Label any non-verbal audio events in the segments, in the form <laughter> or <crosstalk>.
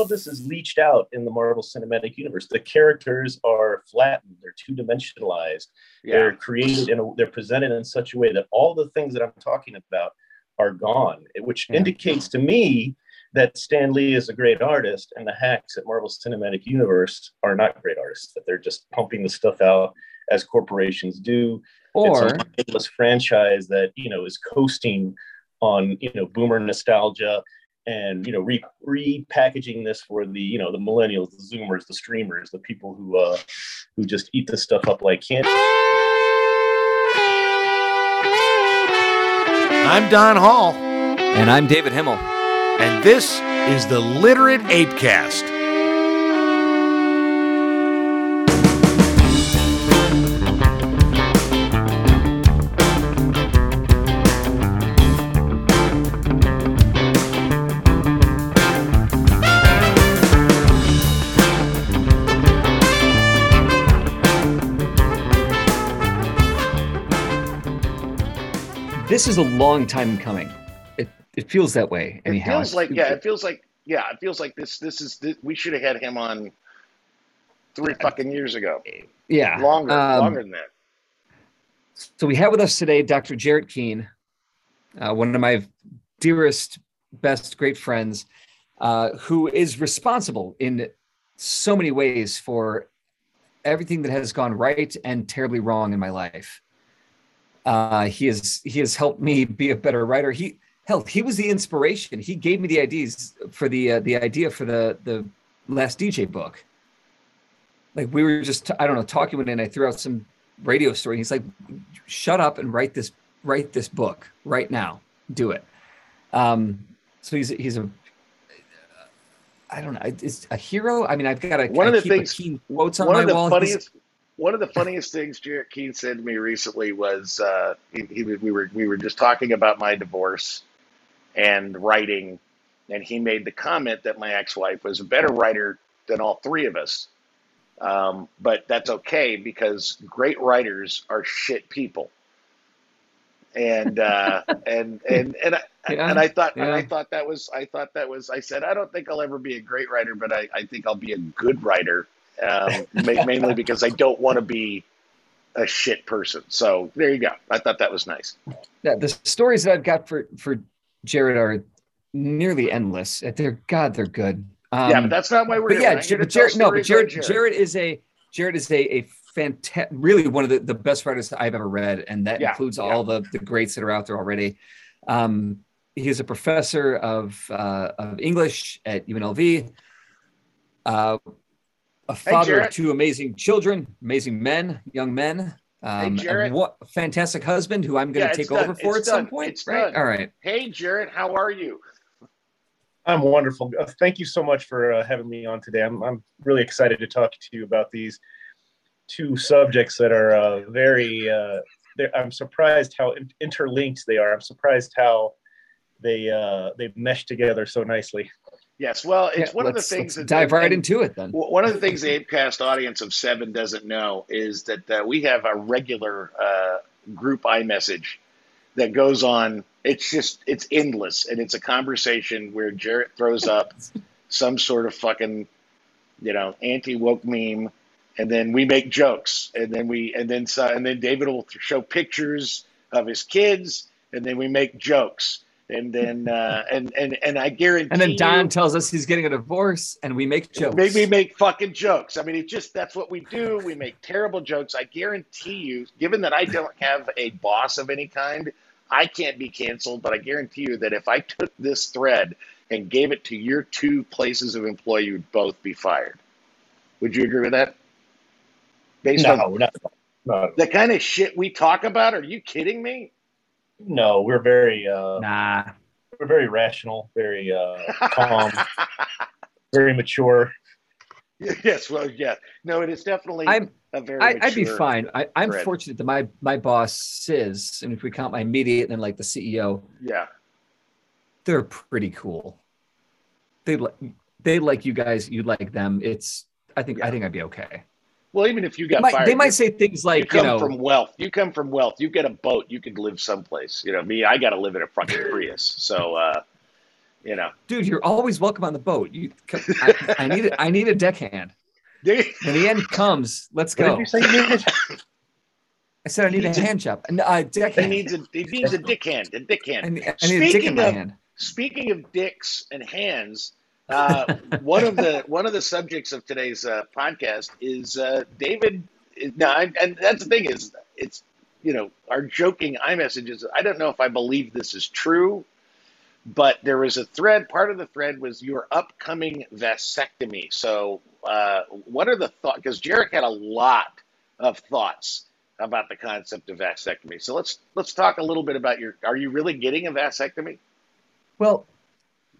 of this is leached out in the Marvel Cinematic Universe. The characters are flattened; they're two dimensionalized. Yeah. They're created and they're presented in such a way that all the things that I'm talking about are gone, which Yeah. indicates to me that Stan Lee is a great artist, and the hacks at Marvel Cinematic Universe are not great artists. That they're just pumping the stuff out as corporations do. Or it's a mindless franchise that you know is coasting on you know boomer nostalgia and you know re- repackaging this for the you know the millennials the zoomers the streamers the people who uh who just eat this stuff up like candy I'm Don Hall, and I'm David Himmel. and this is the Literate Apecast. This is a long time coming. It it feels that way. It Anyhow, feels like yeah, it feels like yeah, it feels like this. This is this, we should have had him on three fucking years ago. yeah. Longer, Um, longer than that. So we have with us today Dr. Jarrett Keene, uh, one of my dearest, best, great friends, uh, who is responsible in so many ways for everything that has gone right and terribly wrong in my life. Uh, he has he has helped me be a better writer. He hell, he was the inspiration. He gave me the ideas for the uh, the idea for the the last DJ book. Like we were just I don't know talking with him, and I threw out some radio story. He's like, "Shut up and write this write this book right now. Do it." Um, so he's he's a I don't know. It's a hero. I mean, I've got a One of the keep things- Keene quotes on One my of the wall. Funniest, one of the funniest things Jarrett Keene said to me recently was uh, he, he we were we were just talking about my divorce and writing, and he made the comment that my ex-wife was a better writer than all three of us. Um, but that's okay because great writers are shit people. And uh, <laughs> and and and I, Yeah, and I thought and I thought that was I thought that was I said I don't think I'll ever be a great writer, but I, I think I'll be a good writer, um, <laughs> mainly because I don't want to be a shit person. So there you go. I thought that was nice. yeah, the stories that I've got for for Jared are nearly endless. They're God, they're good. Um, yeah, but that's not why we're but here. yeah, We're not here Jared, Jared, no, but stories Jared, Jared is a Jared is a a fantastic, really one of the, the best writers I've ever read, and that Yeah, includes yeah. all the the greats that are out there already. Um, he's a professor of uh, of English at UNLV. Uh, a father of two amazing children, amazing men, young men. Um, Jarrett. what fantastic husband who I'm going to it's take done. over for It's at some point. It's right? done. All right. Hey, Jared, how are you? i'm wonderful Uh, thank you so much for uh, having me on today I'm, I'm really excited to talk to you about these two subjects that are uh, very uh, i'm surprised how interlinked they are i'm surprised how they uh, they mesh together so nicely Yes. Well, it's Yeah, one of the things let's that dive right into it then. One of the things the Apecast audience of seven doesn't know is that uh, we have a regular uh, group iMessage that goes on. It's just it's endless, and it's a conversation where Jarrett throws up <laughs> some sort of fucking, you know, anti woke meme, and then we make jokes, and then we and then so, and then David will show pictures of his kids, and then we make jokes, and then uh, and and and I guarantee And then Don you, tells us he's getting a divorce, and we make jokes. Maybe we make fucking jokes. I mean, it just that's what we do. We make terrible jokes. I guarantee you, given that I don't have a boss of any kind, I can't be canceled. But I guarantee you that if I took this thread and gave it to your two places of employ, you would both be fired. Would you agree with that? Based no on not, not, the kind of shit we talk about, are you kidding me? No we're very uh, Nah. we're very rational very uh, calm <laughs> very mature yes, well, yeah. No, it is definitely I'm a very. I, I'd be fine. I, I'm thread. fortunate that my my boss Sis, and if we count my immediate and then like the CEO, Yeah. they're pretty cool. They like they like you guys, you like them. It's I think I think I'd be okay. Well, even if you They got might, fired, they might say things like you, come know from wealth. You come from wealth. You get a boat. You could live someplace. You know, me, I got to live in a fucking <laughs> Prius. So, uh, you know. Dude, you're always welcome on the boat. You, I, I need, I need a deckhand. <laughs> When the end comes, let's go. did you say you? I said I need a hand job. No, a He needs a he needs a <laughs> dick hand, a dick I hand. need, I need a dick in Speaking my of- hand. Speaking of dicks and hands, uh, <laughs> one of the one of the subjects of today's uh, podcast is uh, David. Now, and and that's the thing is, it's you know our joking iMessage is. I don't know if I believe this is true, but there was a thread. Part of the thread was your upcoming vasectomy. So, uh, what are the thoughts? Because Jarrett had a lot of thoughts about the concept of vasectomy. So let's let's talk a little bit about your. Are you really getting a vasectomy? Well,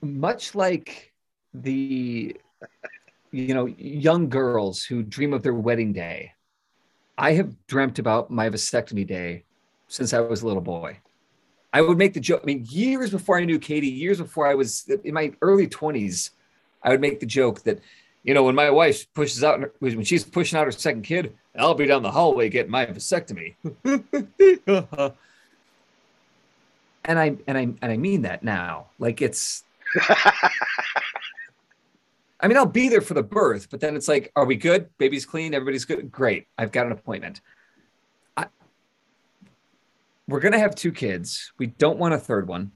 much like the you know young girls who dream of their wedding day, I have dreamt about my vasectomy day since I was a little boy. I would make the joke. I mean, years before I knew Katie, years before I was in my early twenties, I would make the joke that, you know, when my wife pushes out when she's pushing out her second kid, I'll be down the hallway getting my vasectomy. <laughs> and I and I and I mean that now. Like it's <laughs> I mean, I'll be there for the birth, but then it's like, are we good? Baby's clean, everybody's good. Great. I've got an appointment. I, we're gonna have two kids. We don't want a third one.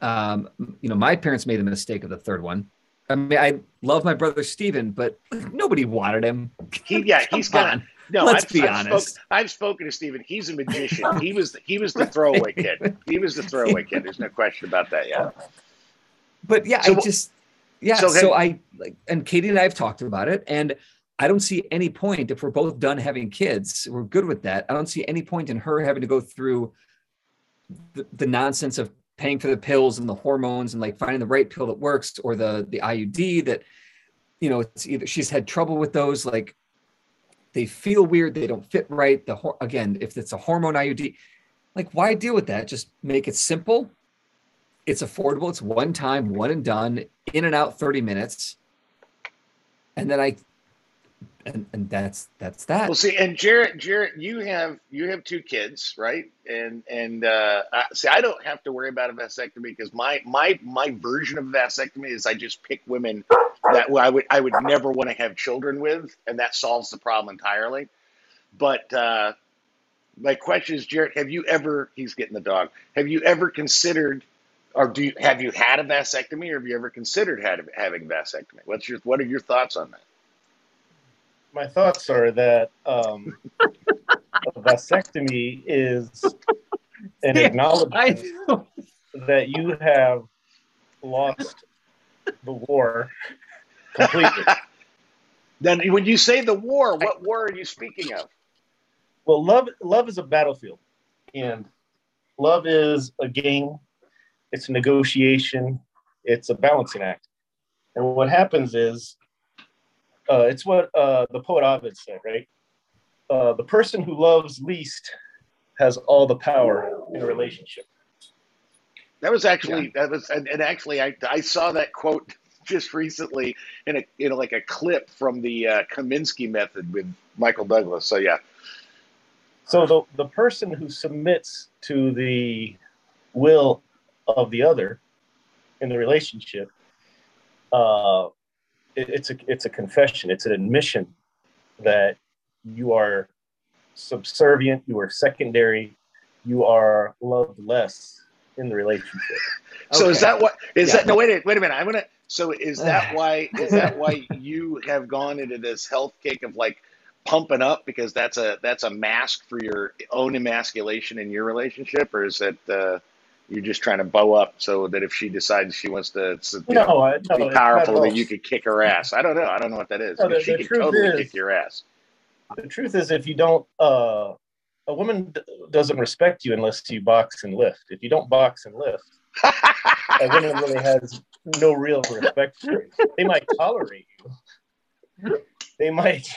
Um, you know, my parents made a mistake of the third one. I mean, I love my brother Steven, but nobody wanted him. He, yeah, <laughs> he's on. No, Let's I've, be I've honest. Spoken, I've spoken to Stephen. He's a magician. <laughs> He was he was the throwaway kid. He was the throwaway kid. There's no question about that. Yeah. but yeah, So I just yeah. so So, I like, and Katie and I have talked about it, and I don't see any point if we're both done having kids. We're good with that. I don't see any point in her having to go through the, the nonsense of paying for the pills and the hormones and like finding the right pill that works or the the IUD that you know it's either she's had trouble with those like they feel weird they don't fit right the again if it's a hormone IUD like why deal with that just make it simple it's affordable it's one time one and done in and out 30 minutes and then i and, and that's that's that Well, see, and Jarrett, Jarrett, you have you have two kids, right? And and uh, I, see, I don't have to worry about a vasectomy because my my my version of vasectomy is I just pick women that I would I would never want to have children with, and that solves the problem entirely. But uh, my question is, Jarrett, have you ever? He's getting the dog. Have you ever considered, or do you have you had a vasectomy, or have you ever considered had, having a vasectomy? What's your what are your thoughts on that? My thoughts are that um, <laughs> a vasectomy is an Yeah, acknowledgement that you have lost the war completely. <laughs> Then, when you say the war, what war are you speaking of? Well, love love is a battlefield, and love is a game. It's a negotiation. It's a balancing act. And what happens is, uh, it's what uh, the poet Ovid said, right? Uh, the person who loves least has all the power in a relationship. That was actually that was, and, and actually, I I saw that quote <laughs> just recently in a you know like a clip from the uh, Kominsky method with Michael Douglas. So yeah, So the the person who submits to the will of the other in the relationship, uh, it- it's a it's a confession. It's an admission that you are subservient, you are secondary, you are loved less in the relationship. So is that what is Yeah. that? No, wait, a- wait a minute. I'm gonna. So is <sighs> that why? Is that why you have gone into this health kick of like pumping up because that's a that's a mask for your own emasculation in your relationship, or is that uh, you're just trying to bow up so that if she decides she wants to, to you know, No, I, no, be powerful, that you could kick her ass? I don't know. I don't know what that is. No, the- she could totally is- kick your ass. the truth is if you don't uh a woman d- doesn't respect you unless you box and lift if you don't box and lift a woman <laughs> really has no real respect for you they might tolerate you they might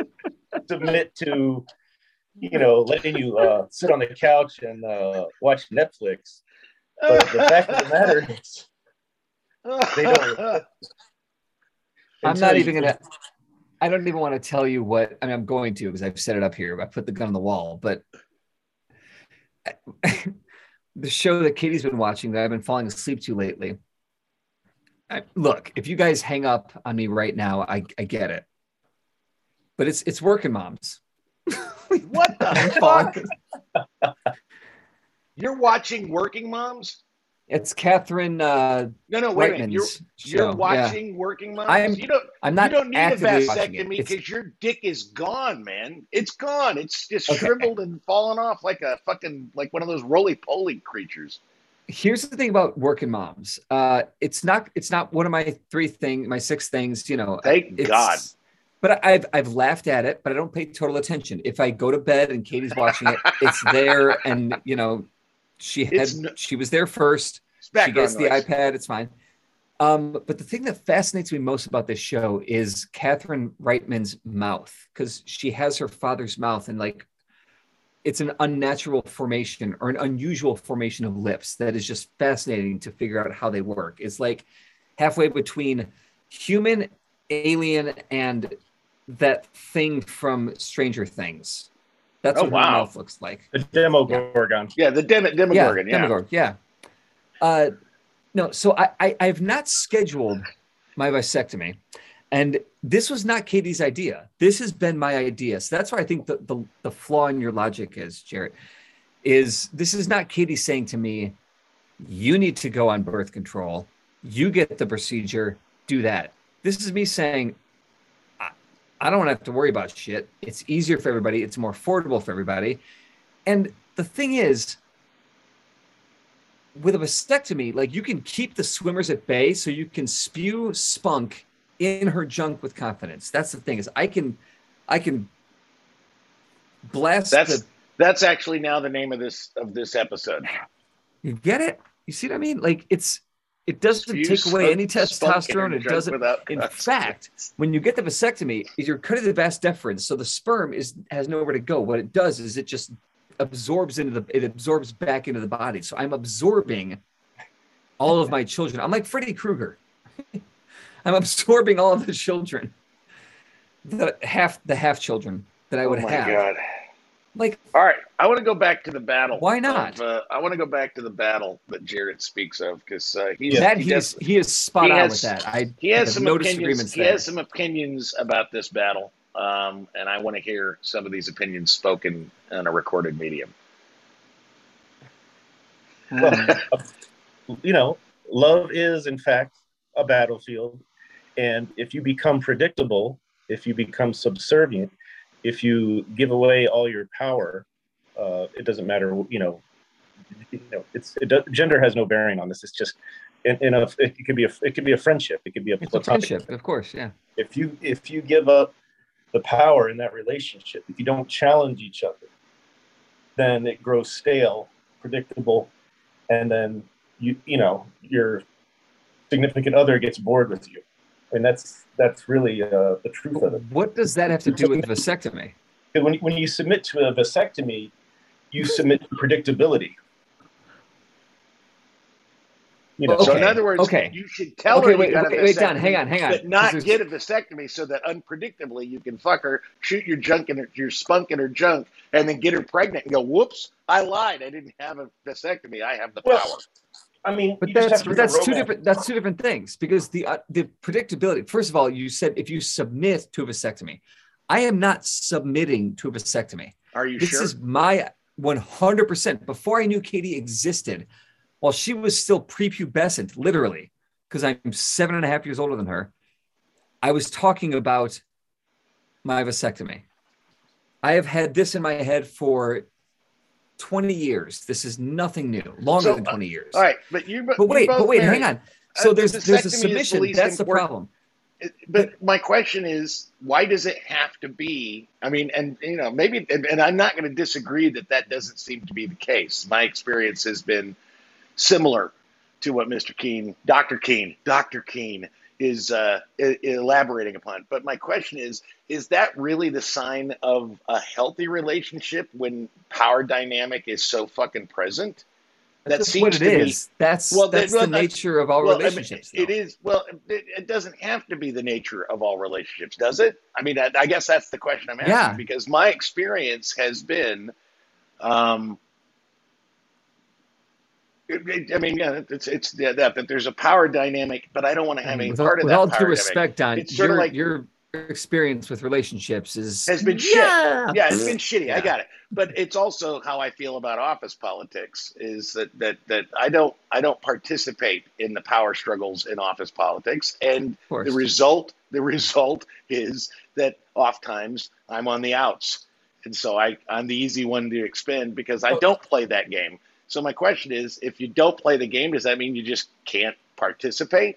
<laughs> submit to you know letting you uh sit on the couch and uh watch netflix but the fact of the matter <laughs> is they don't <laughs> I'm not even gonna. I don't even want to tell you what. I mean, I'm going to because I've set it up here. I put the gun on the wall. But <laughs> the show that Katie's been watching that I've been falling asleep to lately I, look, if you guys hang up on me right now, I, I get it. But it's it's working moms. <laughs> What the fuck? <laughs> You're watching Working Moms? It's Catherine. Uh, No, no, wait a minute. You're, you're show. Yeah. watching Working Moms? I'm- you don't I'm not. you don't need a watching vasectomy because your dick is gone, man. It's gone. It's just Okay. shriveled and fallen off like a fucking like one of those roly poly creatures. here's the thing about working moms. Uh, it's not it's not one of my three things, my six things. You know, Thank it's, God. But I've I've laughed at it, but I don't pay total attention. If I go to bed and Katie's watching it, it's <laughs> there, and you know, she had It's n- she was there first. She gets the noise. iPad. It's fine. Um, but the thing that fascinates me most about this show is Catherine Reitman's mouth because she has her father's mouth and like it's an unnatural formation or an unusual formation of lips that is just fascinating to figure out how they work. It's like halfway between human, alien, and that thing from Stranger Things. That's Oh, what wow. her mouth looks like. The Demogorgon. Yeah, the Dem- Demogorgon. Yeah, Demogorgon, yeah. Uh, no, so I, I I've not scheduled my vasectomy, and this was not Katie's idea. This has been my idea. So that's why I think the the, the flaw in your logic is, Jarrett, is this is not Katie saying to me, you need to go on birth control, you get the procedure, do that. This is me saying, I, I don't have to worry about shit. It's easier for everybody. It's more affordable for everybody. And the thing is, with a vasectomy, like you can keep the swimmers at bay so you can spew spunk in her junk with confidence. That's the thing is I can I can blast That's the that's actually now the name of this of this episode. you get it? You see what I mean? Like it's it doesn't take away any spunk in her testosterone. It doesn't in fact, when you get the vasectomy, you're cutting the vas deferens, so the sperm is has nowhere to go. What it does is it just absorbs into the it absorbs back into the body. So I'm absorbing all of my children. I'm like Freddy Krueger. <laughs> I'm absorbing all of the children, the half the half children that I would oh my have. god! Like All right, I want to go back to the battle. Why not? of, uh, I want to go back to the battle that Jared speaks of because uh, he's, that he, does, he is spot he on has- with that. I he has have some no opinions. disagreements He there. has some opinions about this battle, um, and I want to hear some of these opinions spoken in a recorded medium. Um, <laughs> you know, love is in fact a battlefield. And if you become predictable, if you become subservient, if you give away all your power, uh, it doesn't matter. You know, you know, it's it does, gender has no bearing on this. It's just in, in a it could be a it could be a friendship. It could be a it's a friendship, of course. Yeah. If you if you give up the power in that relationship, if you don't challenge each other, then it grows stale, predictable, and then you you know your significant other gets bored with you, and that's that's really uh, the truth of it. What does that have to do with vasectomy? Because when when you submit to a vasectomy, you submit to predictability. You know, So in Okay, other words, okay. you should tell Okay, her wait, you got wait, a wait, Don, hang on, hang on, but 'cause not get a vasectomy so that unpredictably you can fuck her, shoot your junk in her, your spunk in her junk, and then get her pregnant and go, "Whoops, I lied. I didn't have a vasectomy. I have the Well, power." I mean, But that's but that's two different that's two different things because the uh, the predictability. First of all, you said if you submit to a vasectomy, I am not submitting to a vasectomy. Are you This sure? is my 100% before I knew Katie existed, while she was still prepubescent, literally, because I'm seven and a half years older than her. I was talking about my vasectomy. I have had this in my head for 20 years. This is nothing new, longer So, than 20 years. All right, but you. But wait, but wait, hang on. So Uh, there's the there's a the submission. least That's the important- problem. But my question is, why does it have to be? I mean, and you know, maybe, and, and I'm not going to disagree that that doesn't seem to be the case. My experience has been similar to what Mr. Keene, Dr. Keene, Dr. Keene is uh, elaborating upon. But my question is, is that really the sign of a healthy relationship when power dynamic is so fucking present? That That's seems what it be- That's Well, that's that- well, the nature of all Well, I mean, relationships. it is. Well, it, it doesn't have to be the nature of all relationships, does it? I mean, I, I guess that's the question I'm asking Yeah. because my experience has been, um, I mean, yeah, it's it's yeah, that that there's a power dynamic, but I don't want to have any with part all, of with that. all power due dynamic. respect, Don, It's sort of your, like- your experience with relationships is has been yeah. shit. Yeah, it's been shitty. I got it. But it's also how I feel about office politics is that that that I don't I don't participate in the power struggles in office politics, and the result the result is that oftentimes I'm on the outs, and so I I'm the easy one to expend because I don't play that game. So my question is, if you don't play the game, does that mean you just can't participate?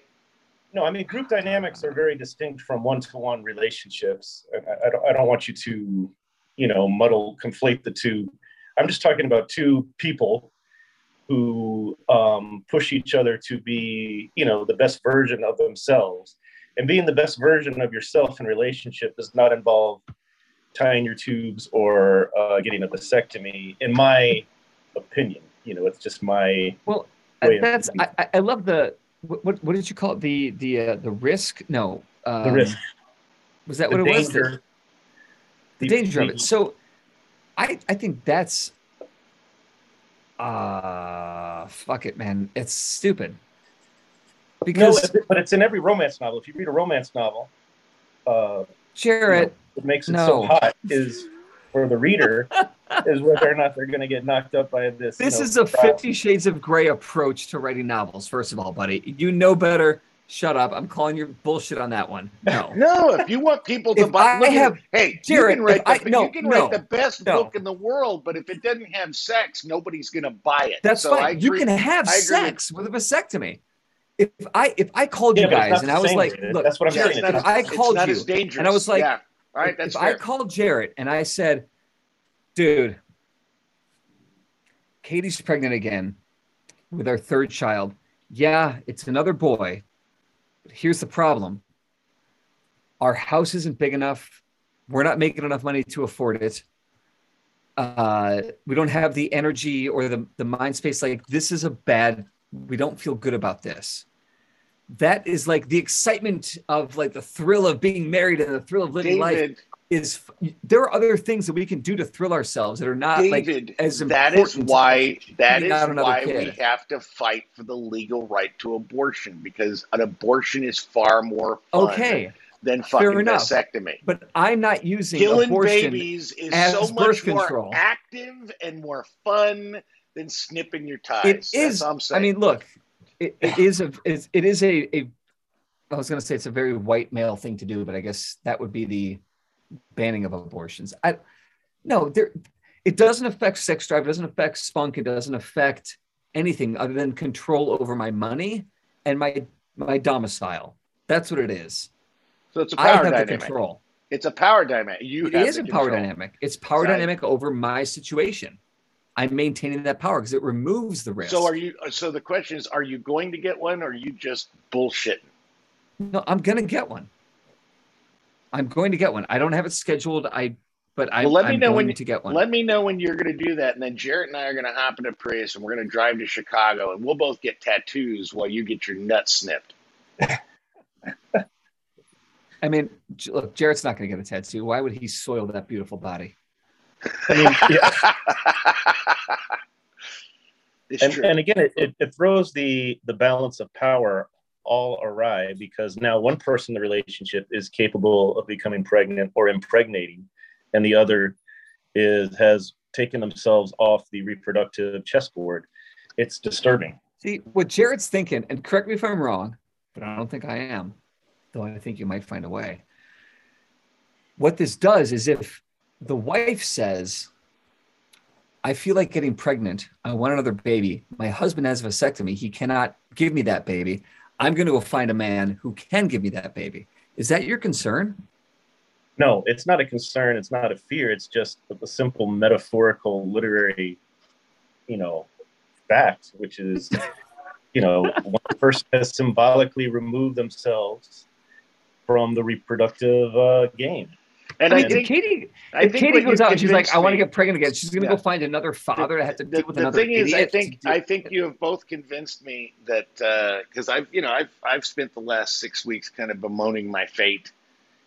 No, I mean group dynamics are very distinct from one-to-one relationships. I, I, don't, I don't want you to, you know, muddle, conflate the two. I'm just talking about two people who um, push each other to be, you know, the best version of themselves. And being the best version of yourself in relationship does not involve tying your tubes or uh, getting a vasectomy, in my opinion. You know, it's just my Well, that's. I, I- love the what, what did you call it the the uh, the risk no um, the risk, was that the what it was danger. the danger of it. So I I think that's uh fuck it, man. It's stupid. No, Because but it's in every romance novel. If you read a romance novel, uh, Jarrett, what makes it No. so hot is for the reader <laughs> is whether or not they're going to get knocked up by this. you this know, is a trial. Fifty Shades of Grey approach to writing novels. First of all, buddy, you know better. Shut up. I'm calling your bullshit on that one. No. <laughs> No, if you want people to buy, I look at- have- hey, Jared, you can write if I- the, no, you can no, the best no. book in the world, but if it doesn't have sex, nobody's going to buy it. That's so I fine. You can have I sex with a vasectomy. If I if I called Yeah, you guys and I was like, look, That's what I'm Yeah, Jared, it's saying. not if as- I it's called not you as dangerous. and I was like, yeah, all right, that's if fair. I called Jarrett and I said, dude, Katie's pregnant again with our third child. Yeah, it's another boy. But here's the problem. Our house isn't big enough. We're not making enough money to afford it. Uh, we don't have the energy or the, the mind space. Like, this is a bad, we don't feel good about this. That is like the excitement of like the thrill of being married and the thrill of living life is there are other things that we can do to thrill ourselves that are not David, like as that is why that is feeding is out another why we have to fight for the legal right to abortion because an abortion is far more okay than fair fucking enough. vasectomy. but i'm not using Killing abortion babies is as so much more control. active and more fun than snipping your ties. it That's is i mean look it, it is a it is a, a i was going to say it's a very white male thing to do but i guess that would be the banning of abortions i no there it doesn't affect sex drive it doesn't affect spunk it doesn't affect anything other than control over my money and my my domicile that's what it is so it's a power I have the dynamic. control. It's a power dynamic. You It is the a power dynamic. It's power dynamic over my situation. I'm maintaining that power because it removes the risk. So are you? Uh, so the question is, are you going to get one, or are you just bullshitting? No, I'm gonna get one. I'm going to get one. I don't have it scheduled. I, but Well, let me I'm know going when- to get one. Let me know when you're going to do that, and then Jarrett and I are going to hop in a Prius, and we're going to drive to Chicago, and we'll both get tattoos while you get your nuts snipped. <laughs> I mean, look, Jarrett's not going to get a tattoo. Why would he soil that beautiful body? I mean, <laughs> yeah. <laughs> it's and, true. and again, it, it, it throws the the balance of power all awry because now one person in the relationship is capable of becoming pregnant or impregnating, and the other is has taken themselves off the reproductive chessboard. It's disturbing. See what Jared's thinking, and correct me if I'm wrong, but I don't think I am, though I think you might find a way. What this does is if the wife says, I feel like getting pregnant, I want another baby, my husband has a vasectomy, he cannot give me that baby. I'm going to go find a man who can give me that baby. Is that your concern? No, it's not a concern. It's not a fear. It's just a simple metaphorical literary, you know, fact, which is, <laughs> you know, one person has symbolically removed themselves from the reproductive uh, game. And I I, mean, if think, Katie, I if think Katie goes out and she's like, I want to get pregnant again, she's going to Yeah. go find another father to have to the, deal with the another thing is, I think I think you have both convinced me that uh, because I've you know I've I've spent the last six weeks kind of bemoaning my fate,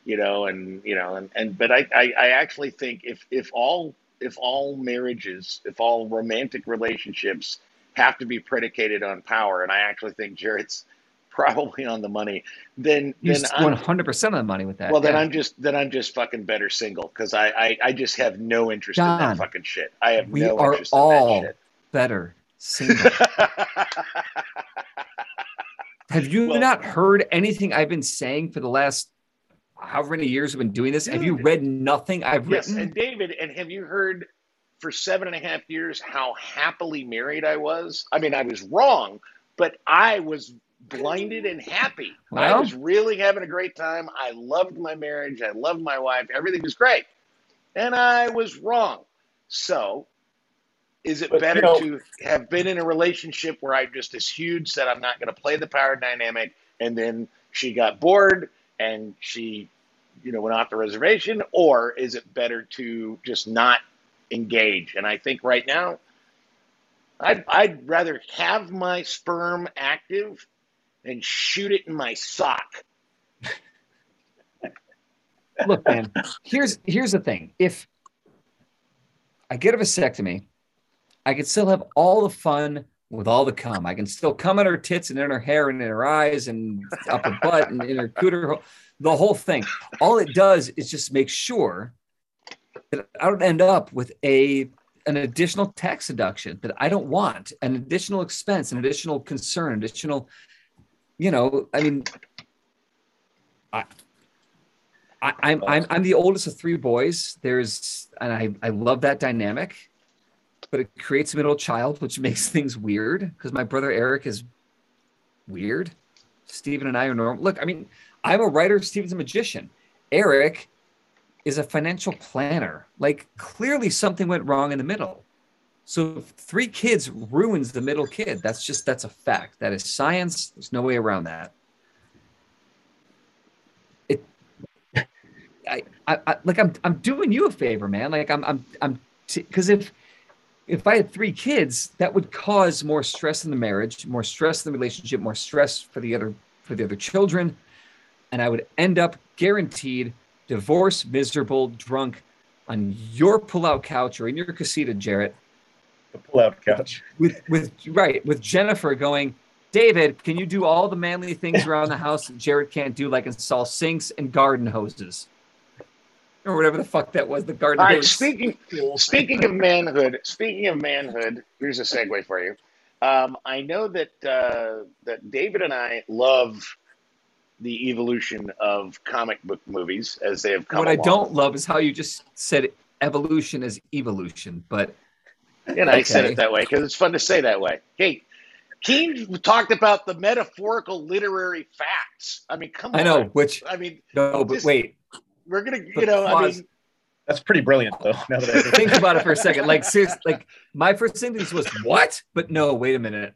you know, and you know, and, and but I, I I actually think if if all if all marriages if all romantic relationships have to be predicated on power, and I actually think Jarrett's <laughs> probably on the money, then He's then one hundred percent on the money with that. well then yeah. I'm just then I'm just fucking better single because I, I I just have no interest in that fucking shit. I have we no are interest in all that better single. <laughs> Have you Well- not heard anything I've been saying for the last however many years we've been doing this? Have you read nothing I've yes, written? and David, and have you heard for seven and a half years how happily married I was? I mean, I was wrong, but I was blinded and happy. I was really having a great time. I loved my marriage. I loved my wife. Everything was great. And I was wrong. So, is it But, you better know- to have been in a relationship where I just as huge said I'm not going to play the power dynamic, and then she got bored and she, you know, went off the reservation, or is it better to just not engage? And I think right now, I'd I'd rather have my sperm active and shoot it in my sock. Look, man, here's here's the thing. If I get a vasectomy, I can still have all the fun with all the cum. I can still come in her tits and in her hair and in her eyes and up her butt and in her cooter, the whole thing. All it does is just make sure that I don't end up with a an additional tax deduction that I don't want, an additional expense, an additional concern, additional, you know, I mean, I, I, I'm, I'm I'm the oldest of three boys. There's and I I love that dynamic, but it creates a middle child, which <laughs> makes things weird because my brother Eric is weird. Stephen and I are normal. Look, I mean, I'm a writer. Stephen's a magician. Eric is a financial planner. Like clearly something went wrong in the middle. So three kids ruins the middle kid. That's just that's a fact. That is science. There's no way around that. It I, I, I like I'm I'm doing you a favor, man. Like I'm I'm I'm because if if I had three kids, that would cause more stress in the marriage, more stress in the relationship, more stress for the other for the other children, and I would end up guaranteed divorced, miserable, drunk on your pull-out couch or in your casita, Jarrett, The pull-out couch. with with right with Jennifer going. David, can you do all the manly things around the house that Jarrett can't do, like install sinks and garden hoses, or whatever the fuck that was? The garden All right, hose. speaking speaking of manhood, speaking of manhood, here's a segue for you. Um, I know that uh, that David and I love the evolution of comic book movies as they have come. what I don't love is how you just said evolution is evolution, but And I said it that way because it's fun to say that way. Hey, Keene talked about the metaphorical literary facts. I mean, come on. I know which I mean, no, but Just- wait, we're gonna, you know, I mean, That's pretty brilliant, though. Now that I think, think about it for a second. Like seriously, like my first instinct was what? But no, wait a minute.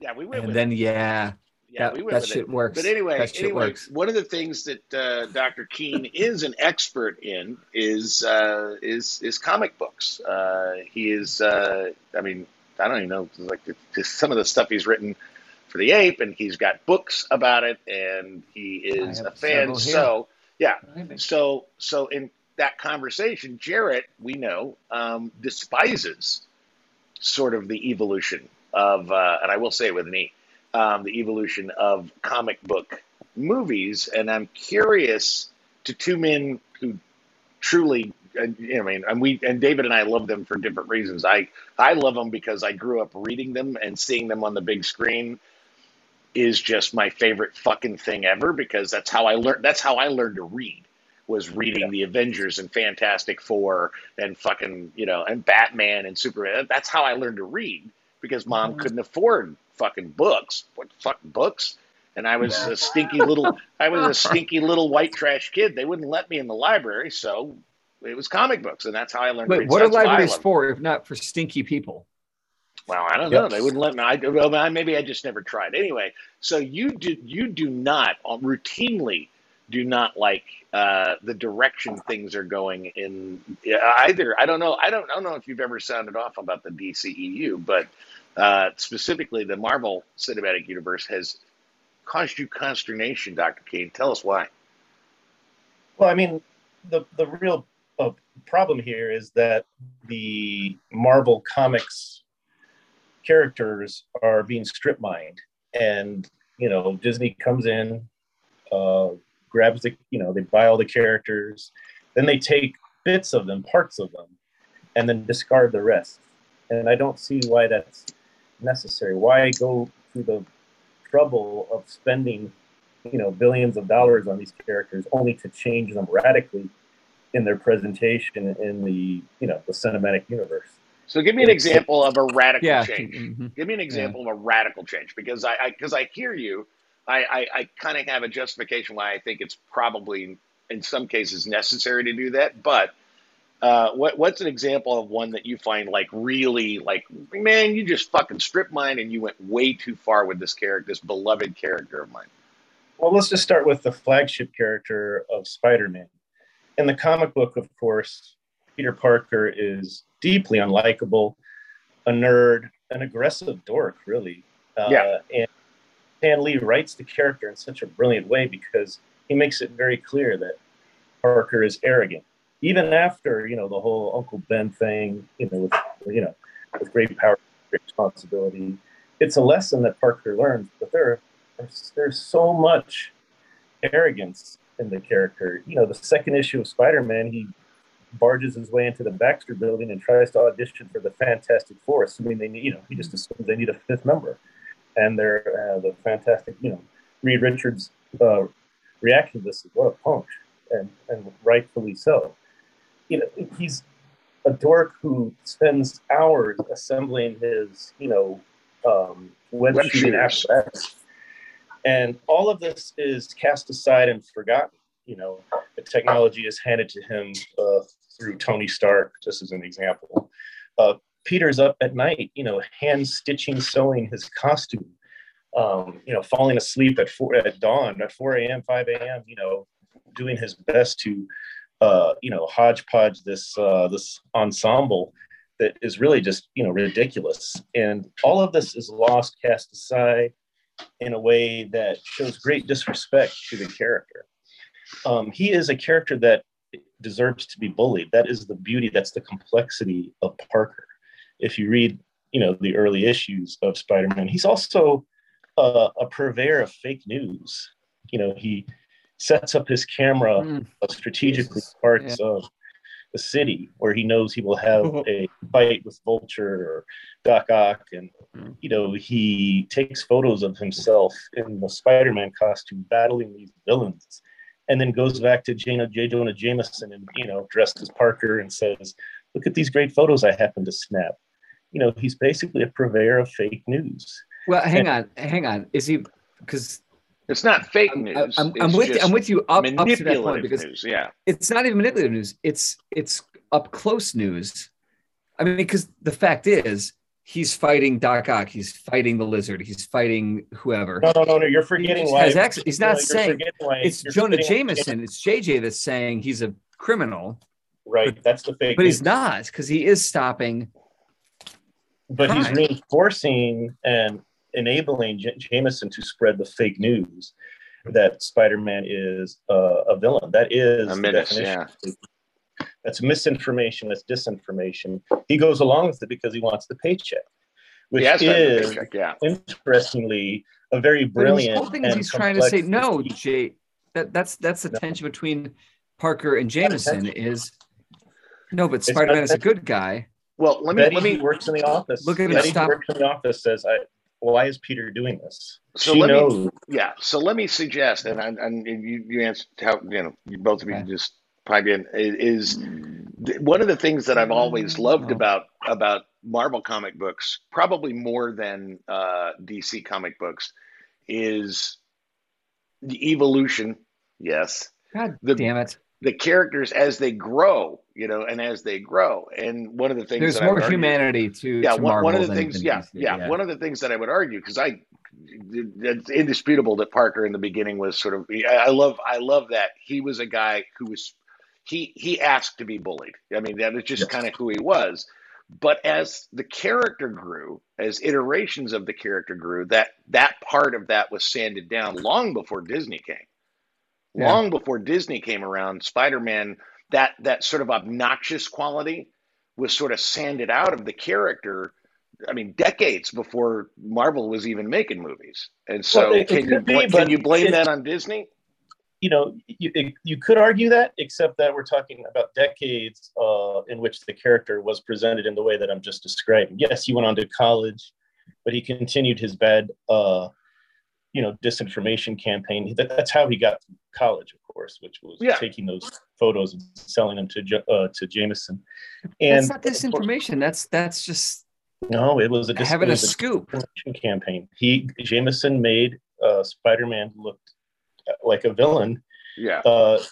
yeah, we went And with then it. yeah, Yeah, that, we went that shit it. works. But anyway, that shit anyway, works. one of the things that uh, Dr. Keene <laughs> is an expert in is uh, is is comic books. Uh, he is, uh, I mean, I don't even know, like some of the stuff he's written for the Ape, and he's got books about it, and he is a fan. So yeah, so so in that conversation, Jarrett, we know, um, despises sort of the evolution of, uh, and I will say it with an E, um, the evolution of comic book movies, and I'm curious to two men who truly, I mean, and we and David and I love them for different reasons. I I love them because I grew up reading them and seeing them on the big screen is just my favorite fucking thing ever because that's how I learned. That's how I learned to read was reading the Avengers and Fantastic Four and fucking you know and Batman and Superman. That's how I learned to read because mom Mhm. couldn't afford fucking books. What fuck books? And I was a stinky little I was a <laughs> stinky little white trash kid. They wouldn't let me in the library, so it was comic books, and that's how I learned. to But what So are libraries love. for if not for stinky people? Well, I don't Yep. know. They wouldn't let me. I, well, I- maybe I just never tried. Anyway, so you do you do not uh, routinely do not like uh, the direction things are going in either. I don't know. I don't, I don't know if you've ever sounded off about the DCEU, but uh, specifically the Marvel Cinematic Universe has caused you consternation, Doctor Keene. Tell us why. well, I mean, the the real uh, problem here is that the Marvel comics characters are being strip mined, and you know Disney comes in, uh, grabs the you know they buy all the characters, then they take bits of them, parts of them, and then discard the rest. And I don't see why that's necessary. Why go through the trouble of spending, you know, billions of dollars on these characters only to change them radically in their presentation in the, you know, the cinematic universe? So give me an example of a radical Yeah. change. Mhm. Give me an example of a radical change because I because I, hear you. I, I, I kind of have a justification why I think it's probably in some cases necessary to do that. But uh, what what's an example of one that you find like really like man, you just fucking strip mine and you went way too far with this character, this beloved character of mine. Well, let's just start with the flagship character of Spider Man. In the comic book, of course, Peter Parker is deeply unlikable, a nerd, an aggressive dork, really. Uh, Yeah. And Stan Lee writes the character in such a brilliant way because he makes it very clear that Parker is arrogant. Even after, you know, the whole Uncle Ben thing, you know, with, you know, with great power, great responsibility, it's a lesson that Parker learns, but there there's, there's so much arrogance in the character. You know, the second issue of Spider-Man, he barges his way into the Baxter building and tries to audition for the Fantastic Four, assuming they need, you know, he just assumes they need a fifth member. And they're uh, the fantastic, you know, Reed Richards' uh, reaction to this is what a punk, and, and rightfully so. You know, he's a dork who spends hours assembling his, you know, um, web, Web shooting apparatus. And all of this is cast aside and forgotten. You know, the technology is handed to him uh, through Tony Stark, just as an example. Uh, Peter's up at night, you know, hand stitching, sewing his costume, um, you know, falling asleep at four at dawn at 4 a.m., 5 a.m., you know, doing his best to, uh, you know, hodgepodge this uh, this ensemble that is really just, you know, ridiculous. And all of this is lost, cast aside in a way that shows great disrespect to the character. Um, he is a character that deserves to be bullied. That is the beauty, that's the complexity of Parker. If you read, you know, the early issues of Spider-Man, he's also uh, a purveyor of fake news. You know, he sets up his camera Mm. strategically Jesus. parts of the city where he knows he will have <laughs> a fight with Vulture or Doc Ock, and Mm. you know he takes photos of himself in the Spider-Man costume battling these villains, and then goes back to Jana, J. Jonah Jameson and you know dressed as Parker and says, "Look at these great photos I happened to snap." You know he's basically a purveyor of fake news. Well, hang on, hang on. Is he? Because It's not fake I'm, news. I'm, I'm with you, I'm with you up, up to that point manipulative because news. Yeah. it's not even manipulative news. It's it's up close news. I mean, because the fact is, he's fighting Doc Ock, he's fighting the Lizard, he's fighting whoever. No, no, no, no. You're forgetting why. has access- he's not no, saying- It's you're Jonah forgetting why- Jameson. It's JJ that's saying he's a criminal, Right, that's the fake. but he's not because he is stopping. but he's reinforcing and enabling J- Jameson to spread the fake news that Spider-Man is uh, a villain. That is A the menace, definition. That's misinformation. That's disinformation. He goes along with it because he wants the paycheck, which He has to have a is paycheck, yeah. interestingly a very But his brilliant. whole thing is he's trying to say no. Jay. That, that's that's the No. tension between Parker and Jameson is no, but Spider Man is a good guy. Well, let me Betty, let me works in the office. Look at him Betty, stop- works in the office says, I, "Why is Peter doing this?" So she let me- yeah. So let me suggest, and I, and you you answered how you know you both of you Okay. just pipe in is one of the things that I've always loved Oh. about about Marvel comic books, probably more than uh, DC comic books, is the evolution. Yes, God The- damn it! The characters as they grow, you know, and as they grow. And one of the things There's more argue- humanity to yeah to one, one of the things than yeah, yeah one of the things that i would argue because i it's indisputable that parker in the beginning was sort of I, I love i love that he was a guy who was he he asked to be bullied i mean that is just Yes. kind of who he was but as the character grew as iterations of the character grew that that part of that was sanded down long before disney came Yeah. long before disney came around spider-man that that sort of obnoxious quality was sort of sanded out of the character I mean, decades before Marvel was even making movies. And so, Well, it- it can, you, be, can you blame that on Disney? you know, you, you could argue that, except that we're talking about decades uh, in which the character was presented in the way that I'm just describing. Yes, he went on to college, but he continued his bad, uh, you know, disinformation campaign. That, that's how he got to college, of course, which was Yeah. taking those photos and selling them to uh, to Jameson. And that's not disinformation. That's that's just No, it was a dis- having it a was scoop. disinformation campaign. He Jameson made uh, Spider-Man look like a villain. Yeah. Uh,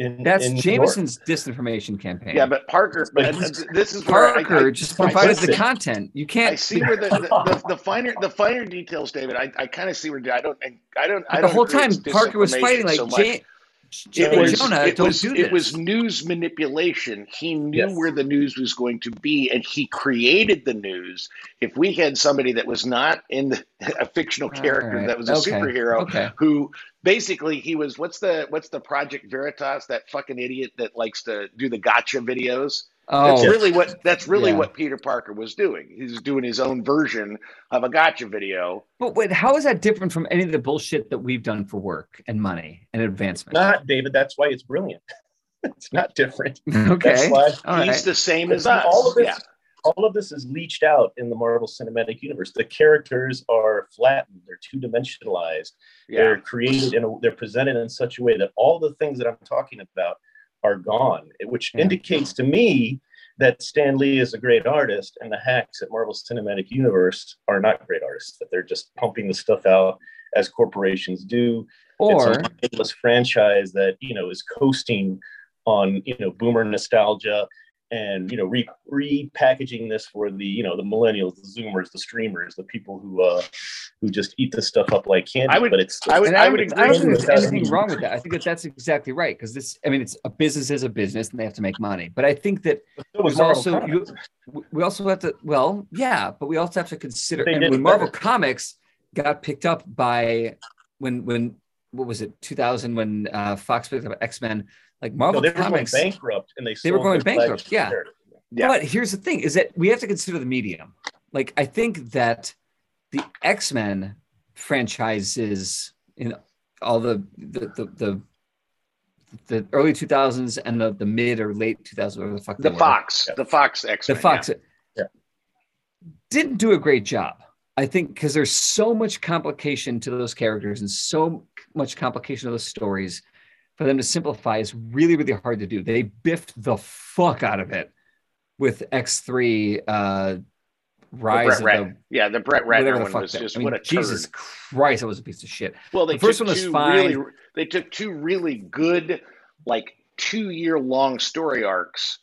in, That's in New York. Jameson's disinformation campaign. Yeah, but Parker, but But uh, he's- this is where I- Parker I, just fine, provided the content. You can't see where the, the, the, the finer the finer details, David. I, I kind of see where I don't I don't I the don't whole agree time it's Parker was fighting like so much. Jay, Jay it was, Jonah, it was. It was news manipulation. He knew Yes. where the news was going to be, and he created the news. If we had somebody that was not in the, <laughs> a fictional character right. that was a Okay. superhero, Okay. who basically he was what's the what's the Project Veritas that fucking idiot that likes to do the gotcha videos. That's Oh, really what that's really Yeah. what Peter Parker was doing. He's doing his own version of a gotcha video. but wait, how is that different from any of the bullshit that we've done for work and money and advancement? not David. That's why it's brilliant. <laughs> it's not different. okay. That's why He's right. the same as us. all of this, yeah. all of this is leached out in the Marvel Cinematic Universe. The characters are flattened. They're two dimensionalized. yeah. They're created and they're presented in such a way that all the things that I'm talking about are gone, which Yeah. indicates to me that Stan Lee is a great artist and the hacks at Marvel Cinematic Universe are not great artists, that they're just pumping the stuff out as corporations do. Or it's a franchise that, you know, is coasting on, you know, boomer nostalgia and, you know, re- repackaging this for the, you know, the millennials, the zoomers, the streamers, the people who uh who just eat this stuff up like candy. I would- but it's I would and I I, would agree I don't think there's anything wrong with that. I think that that's exactly right because this. I mean, it's a business is a business, and they have to make money. But I think that so was also you, we also have to. Well, yeah, but we also have to consider. They And when Marvel better. Comics got picked up by when when what was it 2000 when uh, Fox picked up X Men. Like No, Marvel they were going bankrupt and they They were going bankrupt, yeah. Yeah. But here's the thing: is that we have to consider the medium. Like I think that the X Men franchises in all the the the, the the early 2000s and the, the mid or late 2000s, whatever the fuck The were, Fox, Yeah. the Fox X. the Fox Yeah. didn't do a great job. I think because there's so much complication to those characters and so much complication to those stories, for them to simplify is really, really hard to do. They biffed the fuck out of it with X3 uh, Rise of Brett the. Yeah, the Brett Ratner one was that- just I mean, what a Jesus turd. Christ, that was a piece of shit. Well, they The first one was fine. really. They took two really good, like two year long story arcs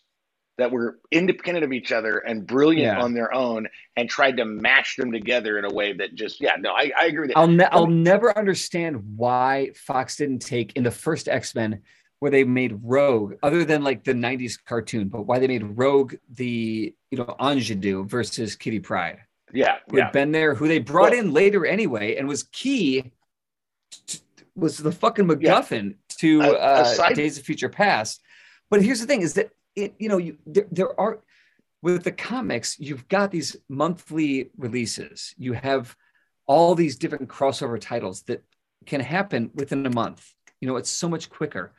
that were independent of each other and brilliant Yeah. on their own, and tried to mash them together in a way that just yeah. No, I, I agree with that. I'll ne- I'll never understand why Fox didn't take in the first X Men where they made Rogue, other than like the '90s cartoon, but why they made Rogue the you know Ingenue versus Kitty Pryde, yeah, who yeah. had been there, who they brought Well- in later anyway, and was key. To, was the fucking Yeah. MacGuffin to uh, aside- Days of Future Past. But here's the thing: is that it you know you there, there are with the comics you've got these monthly releases. You have all these different crossover titles that can happen within a month. You know, it's so much quicker.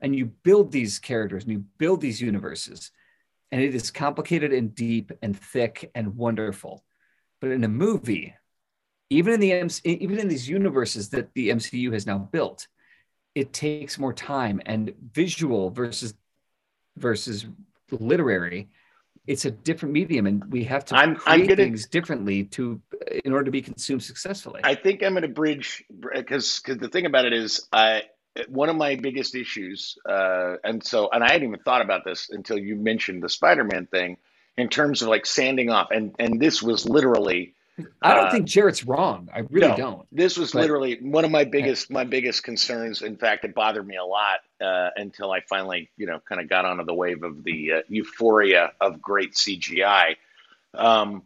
And you build these characters and you build these universes. And it is complicated and deep and thick and wonderful. But in a movie, even in the even in these universes that the MCU has now built, it takes more time and visual versus versus literary. It's a different medium, and we have to I'm- I'm create gonna- things differently to in order to be consumed successfully. I think I'm going to bridge because because the thing about it is I one of my biggest issues uh, and so and I hadn't even thought about this until you mentioned the Spider-Man thing in terms of like sanding off and and this was literally I don't uh, think Jarrett's wrong. I really no. don't. this was But- literally one of my biggest my biggest concerns. In fact, it bothered me a lot uh, until I finally you know kind of got onto the wave of the uh, euphoria of great CGI. Um,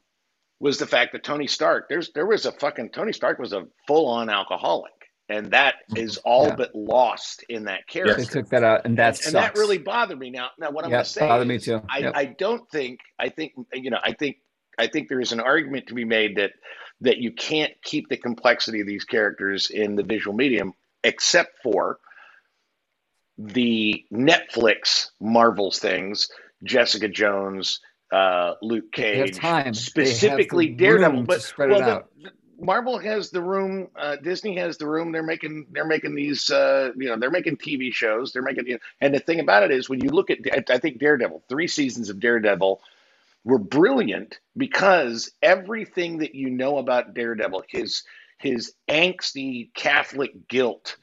was the fact that Tony Stark there's there was a fucking Tony Stark was a full on alcoholic, and that is all Yeah. but lost in that character. They took that out, and that's and, and that really bothered me. Now, now what I'm Yeah, going to say bothered me is too. I, I don't think I think you know I think I think there is an argument to be made that that you can't keep the complexity of these characters in the visual medium, except for the Netflix Marvels things, Jessica Jones, uh, Luke Cage, specifically They have the Daredevil. But spread well, the- Marvel has the room. Uh, Disney has the room. They're making they're making these uh, you know they're making TV shows. They're making you know, and the thing about it is when you look at I I think Daredevil three seasons of Daredevil were brilliant because everything that you know about Daredevil his his angsty Catholic guilt,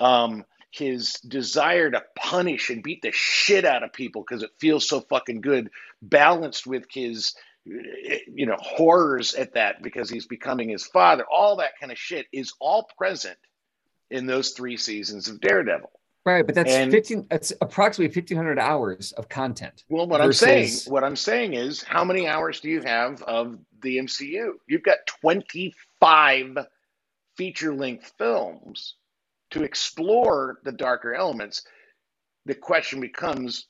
um, his desire to punish and beat the shit out of people because it feels so fucking good, balanced with his you know horrors at that because he's becoming his father all that kind of shit is all present in those three seasons of daredevil Right, but that's And- 15 that's approximately 1500 hours of content. well what i'm saying what i'm saying is how many hours do you have of the mcu you've got 25 feature length films to explore the darker elements the question becomes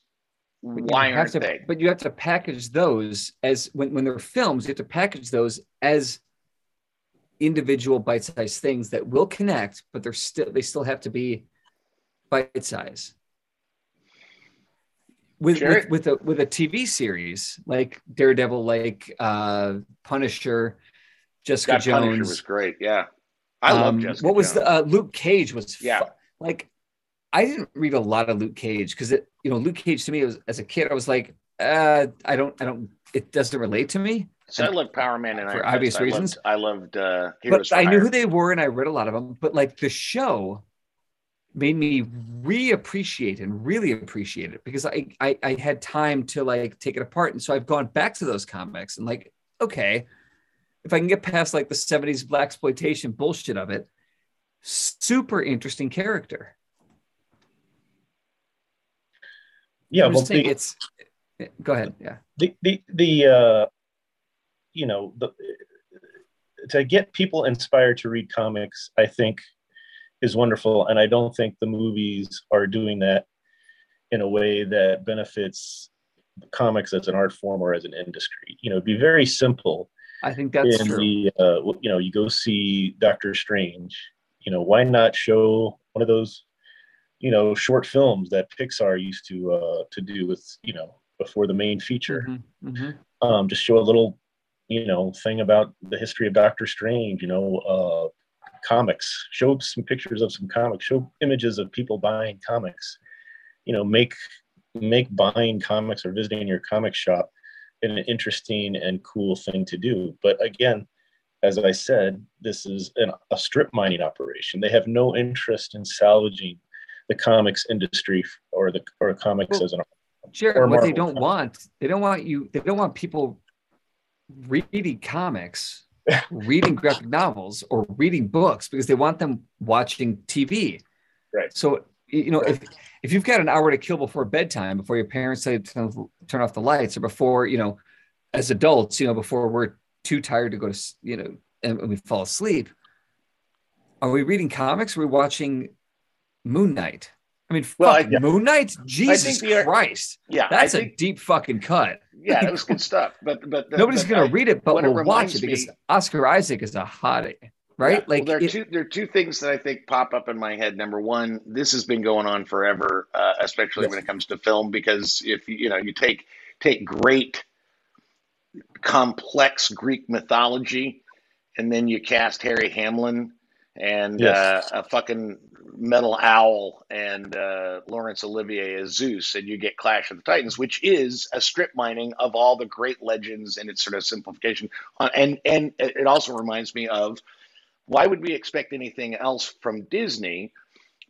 why aren't to, they But you have to package those as when, when they're films, you have to package those as individual bite-sized things that will connect, but they're still they still have to be bite-sized. With, Sure. with with a with a TV series like Daredevil, like uh Punisher, Jessica that Jones. punisher was great yeah i love um, Jessica what was Jones. the uh, Luke Cage was fu- Yeah. like I didn't read a lot of Luke Cage because it you know Luke Cage to me was as a kid I was like uh I don't I don't it doesn't relate to me So I loved Power Man and For Iron obvious. I loved- reasons. I loved, uh, Heroes but I knew Hire. who they were and I read a lot of them but like the show made me reappreciate and really appreciate it because I, I I had time to like take it apart. And so I've gone back to those comics and like okay if I can get past like the 70s black exploitation bullshit of it super interesting character. Yeah, well, the, it's go ahead yeah. The the the uh, you know the to get people inspired to read comics, I think is wonderful, and I don't think the movies are doing that in a way that benefits comics as an art form or as an industry. You know, it'd be very simple I think that's in true the uh, you know you go see Doctor Strange. You know, why not show one of those you know short films that Pixar used to uh, to do with you know before the main feature? Mhm, mhm. um, just show a little, you know, thing about the history of Doctor Strange, you know, uh, comics, show some pictures of some comics, show images of people buying comics, you know, make make buying comics or visiting your comic shop an interesting and cool thing to do. But again, as I said, this is an, a strip mining operation. They have no interest in salvaging the comics industry or the or comics Well, as an Jarrett, what they don't comics. want, they don't want you, they don't want people reading comics, reading graphic <laughs> novels, or reading books because they want them watching TV. Right. So you know, if if you've got an hour to kill before bedtime, before your parents say to turn- off the lights, or before you know, as adults, you know, before we're too tired to go to, you know, and we fall asleep, are we reading comics? Or are we watching Moon Knight? I mean, Well, I- Moon Knight, Jesus Christ. Yeah, That's I a think, deep fucking cut. yeah, it was good stuff. But but Nobody's but gonna I- read it, but we'll watch it because me- Oscar Isaac is a hottie, right? Yeah. Like well, there are it- two there are two things that I think pop up in my head. Number one, this has been going on forever, uh, especially Yes. when it comes to film, because if you you know you take take great complex Greek mythology, and then you cast Harry Hamlin and Yes. uh, a fucking metal owl and uh, Laurence Olivier as Zeus, and you get Clash of the Titans, which is a strip mining of all the great legends and its sort of simplification. Uh, and and it also reminds me of why would we expect anything else from Disney?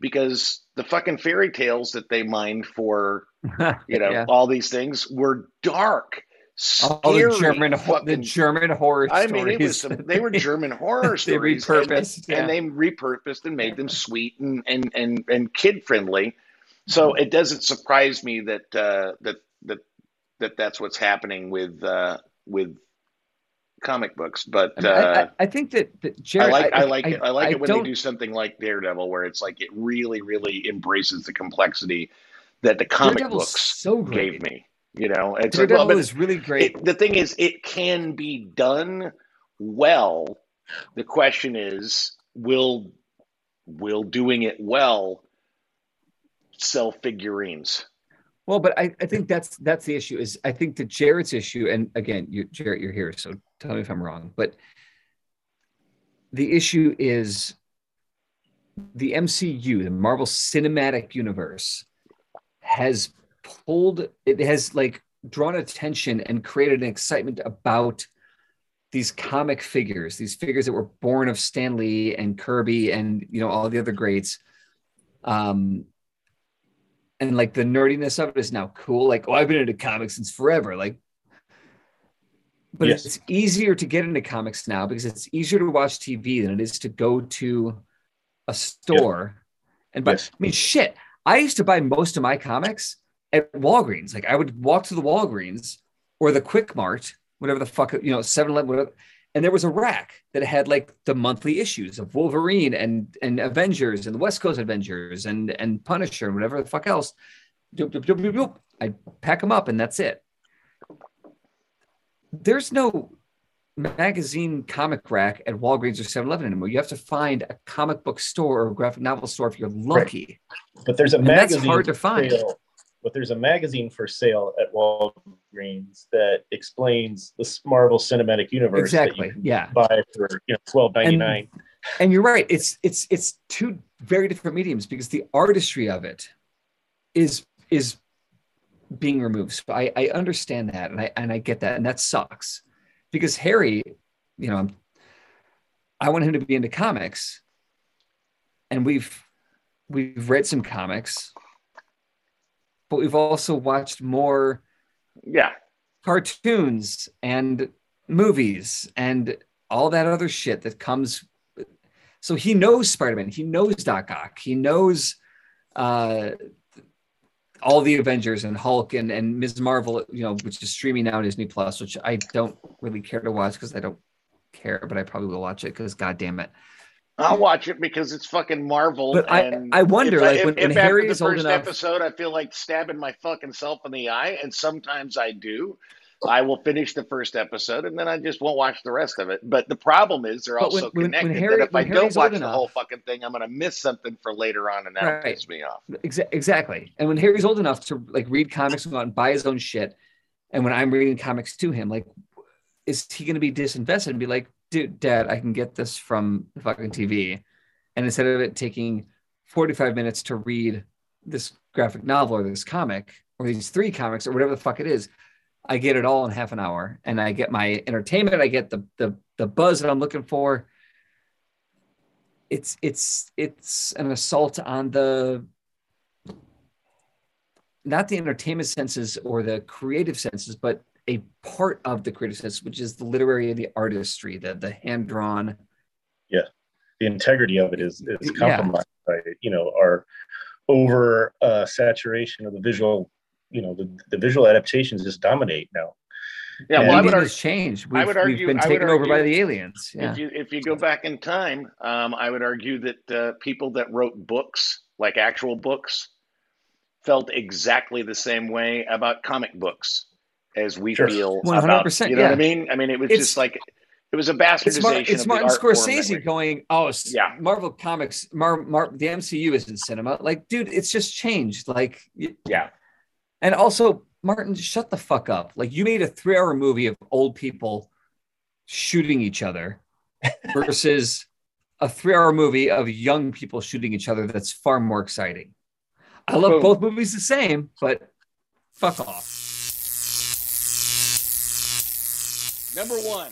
Because the fucking fairy tales that they mined for, <laughs> you know, yeah. all these things were dark, all the German, ho- the fucking German horror I stories. mean, it was some, they were German <laughs> horror They stories, and- repurposed, and, yeah. they repurposed and made them sweet and and and, and kid friendly. So Mm-hmm. it doesn't surprise me that uh, that that that that's what's happening with uh, with comic books. But I, mean, I- uh, I, I think that, that I like I, like it. I like I it when they don't- do something like Daredevil, where it's like it really really embraces the complexity that the comic Daredevil's books so gave me. You know, it's Daredevil well, is really great. it, the thing is, it can be done well. The question is, will will doing it well sell figurines? Well, but I, I think that's that's the issue. Is I think that Jarrett's issue, and again, you, Jarrett, you're here, so tell me if I'm wrong. But the issue is the MCU, the Marvel Cinematic Universe, has pulled. It has like drawn attention and created an excitement about these comic figures, these figures that were born of Stan Lee and Kirby and you know all the other greats. Um, and like the nerdiness of it is now cool. Like, oh, I've been into comics since forever. Like, but Yes. it's easier to get into comics now because it's easier to watch TV than it is to go to a store and buy. Yes. I mean, shit. I used to buy most of my comics at Walgreens. Like, I would walk to the Walgreens or the Quick Mart, whatever the fuck, you know, 7 Eleven, whatever. And there was a rack that had like the monthly issues of Wolverine and and Avengers and the West Coast Avengers and and Punisher and whatever the fuck else. I pack them up and that's it. There's no magazine comic rack at Walgreens or 7-Eleven anymore. You have to find a comic book store or a graphic novel store if you're lucky. But there's a And that's hard to find. sale- But there's a magazine for sale at Walgreens that explains the Marvel Cinematic Universe. Exactly. Yeah. Buy for you know twelve ninety nine. And you're right. It's it's it's two very different mediums because the artistry of it is is being removed. So I, I understand that and I and I get that and that sucks because Harry, you know, I want him to be into comics, and we've we've read some comics, but we've also watched more Yeah, cartoons and movies and all that other shit that comes. So he knows Spider-Man. He knows Doc Ock. He knows uh, all the Avengers and Hulk and, and Ms. Marvel, you know, which is streaming now on Disney Plus, which I don't really care to watch because I don't care, but I probably will watch it because God damn it. I'll watch it because it's fucking Marvel. But I- and I wonder, if like, if, when- when if Harry after is the old first enough- episode, I feel like stabbing my fucking self in the eye, and sometimes I do. I will finish the first episode and then I just won't watch the rest of it. But the problem is they're But when- also when- when connected. Harry- that if I when don't Harry's old watch the whole fucking thing, I'm going to miss something for later on, and that'll Right. piss me off. Exa- exactly. And when Harry's old enough to like read comics and go out and buy his own shit, and when I'm reading comics to him, like, is he going to be disinvested and be like, dude, dad, I can get this from the fucking TV. And instead of it taking 45 minutes to read this graphic novel or this comic or these three comics or whatever the fuck it is, I get it all in half an hour and I get my entertainment. I get the, the, the buzz that I'm looking for. It's, it's, it's an assault on the, not the entertainment senses or the creative senses, but a part of the creative sense, which is the literary and the artistry, the the hand drawn. Yeah, the integrity of it is is Yeah. compromised by you know our over uh, saturation of the visual. You know the, the visual adaptations just dominate now. Yeah, And well, I would, has argue, changed. I We've, would we've been I would taken over by the aliens. Yeah. if you if you go back in time, um, I would argue that uh, people that wrote books, like actual books, felt exactly the same way about comic books as we Sure. feel 100%, about. You know what. I mean? I mean, it was It's- just like it was a it's, Mar- bastardization it's of Martin the art form that Scorsese going, oh, Yeah. Marvel Comics, Mar- Mar- the MCU is in cinema. Like, dude, it's just changed. Like, Yeah, And also, Martin, shut the fuck up. Like you made a three-hour movie of old people shooting each other <laughs> versus a three-hour movie of young people shooting each other that's far more exciting. I love Boom. both movies the same, but fuck off. Number one,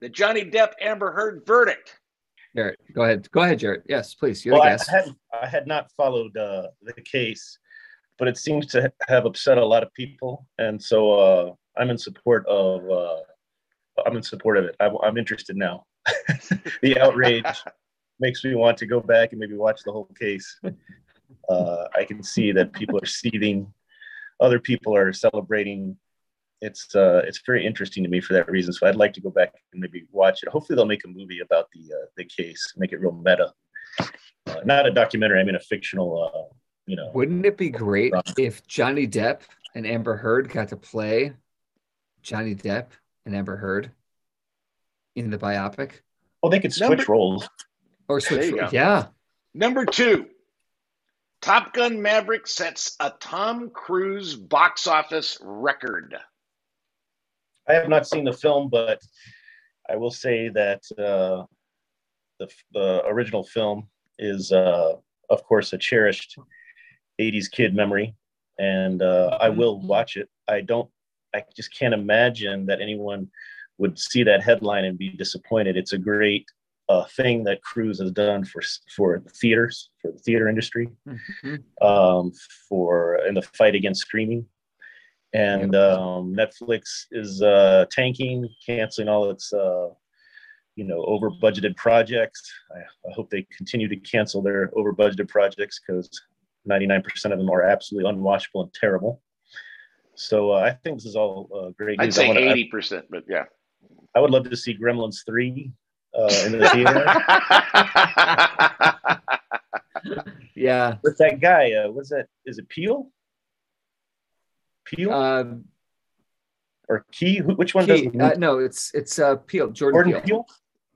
the Johnny Depp Amber Heard verdict. Jarrett, go ahead. Go ahead, Jarrett. Yes, please. You're well, the I guest. had I had not followed uh, the case, but it seems to have upset a lot of people, and so uh, I'm in support of. Uh, I'm in support of it. I'm, I'm interested now. <laughs> the outrage <laughs> makes me want to go back and maybe watch the whole case. Uh, I can see that people are seething. Other people are celebrating. It's uh, it's very interesting to me for that reason. So I'd like to go back and maybe watch it. Hopefully they'll make a movie about the uh, the case, make it real meta. Uh, not a documentary. I mean a fictional. Uh, you know. Wouldn't it be great if Johnny Depp and Amber Heard got to play Johnny Depp and Amber Heard in the biopic. Well, they could switch Number- roles. Or switch. you go. Yeah. Number two, Top Gun Maverick sets a Tom Cruise box office record. I have not seen the film, but I will say that uh, the, the original film is, uh, of course, a cherished 80s kid memory, and uh, I will watch it. I don't, I just can't imagine that anyone would see that headline and be disappointed. It's a great uh, thing that Cruise has done for for theaters, for the theater industry Mhm. um, for in the fight against streaming. And um, Netflix is uh, tanking, canceling all its uh, you know over budgeted projects. I, I hope they continue to cancel their over budgeted projects because 99% of them are absolutely unwatchable and terrible. So uh, I think this is all uh, great I'd say wanna- eighty percent, but yeah. I would love to see Gremlins 3 uh, in the theater <laughs> Yeah. with that guy. Uh, what's that? Is it Peele? Peele Um, or Key? Which one Key- does uh, no, it's it's uh Peele, Jordan, Peel, Peele. Peele? oh,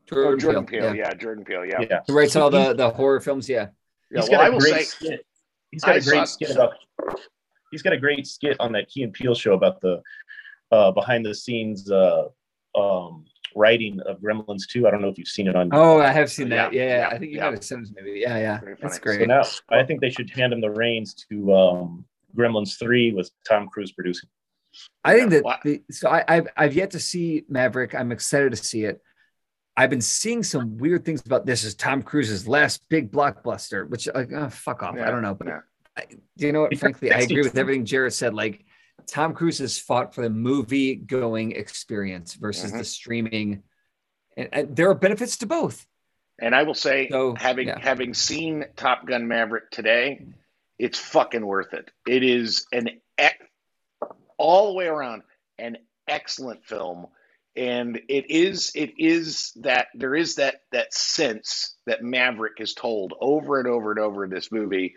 Jordan, Jordan Peele. Peele, Yeah. yeah. Jordan Peele. yeah. Yeah. Who writes So all he- the the horror films? Yeah. Yeah, He's well, got I a will great say, skit. He's got I a great skit about. He's got a great skit on that Key and Peele show about the uh, behind the scenes uh, um, writing of Gremlins 2. I don't know if you've seen it on. Oh, I have seen that. Yeah, yeah, I think you yeah. might have sent it to me. Yeah, yeah. That's funny. So great. now I think they should hand him the reins to um, Gremlins 3 with Tom Cruise producing. I think that the, so I, I've I've yet to see Maverick. I'm excited to see it. I've been seeing some weird things about this is Tom Cruise's last big blockbuster, which like oh, fuck off. I don't know, but yeah. I, you know what? Frankly, I agree with everything Jarrett said. Like Tom Cruise has fought for the movie going experience versus Mhm. the streaming, and, and there are benefits to both. And I will say, So, having yeah. having seen Top Gun Maverick today, it's fucking worth it. It is an ec- all the way around an excellent film, and it is it is that there is that that sense that Maverick is told over and over and over in this movie.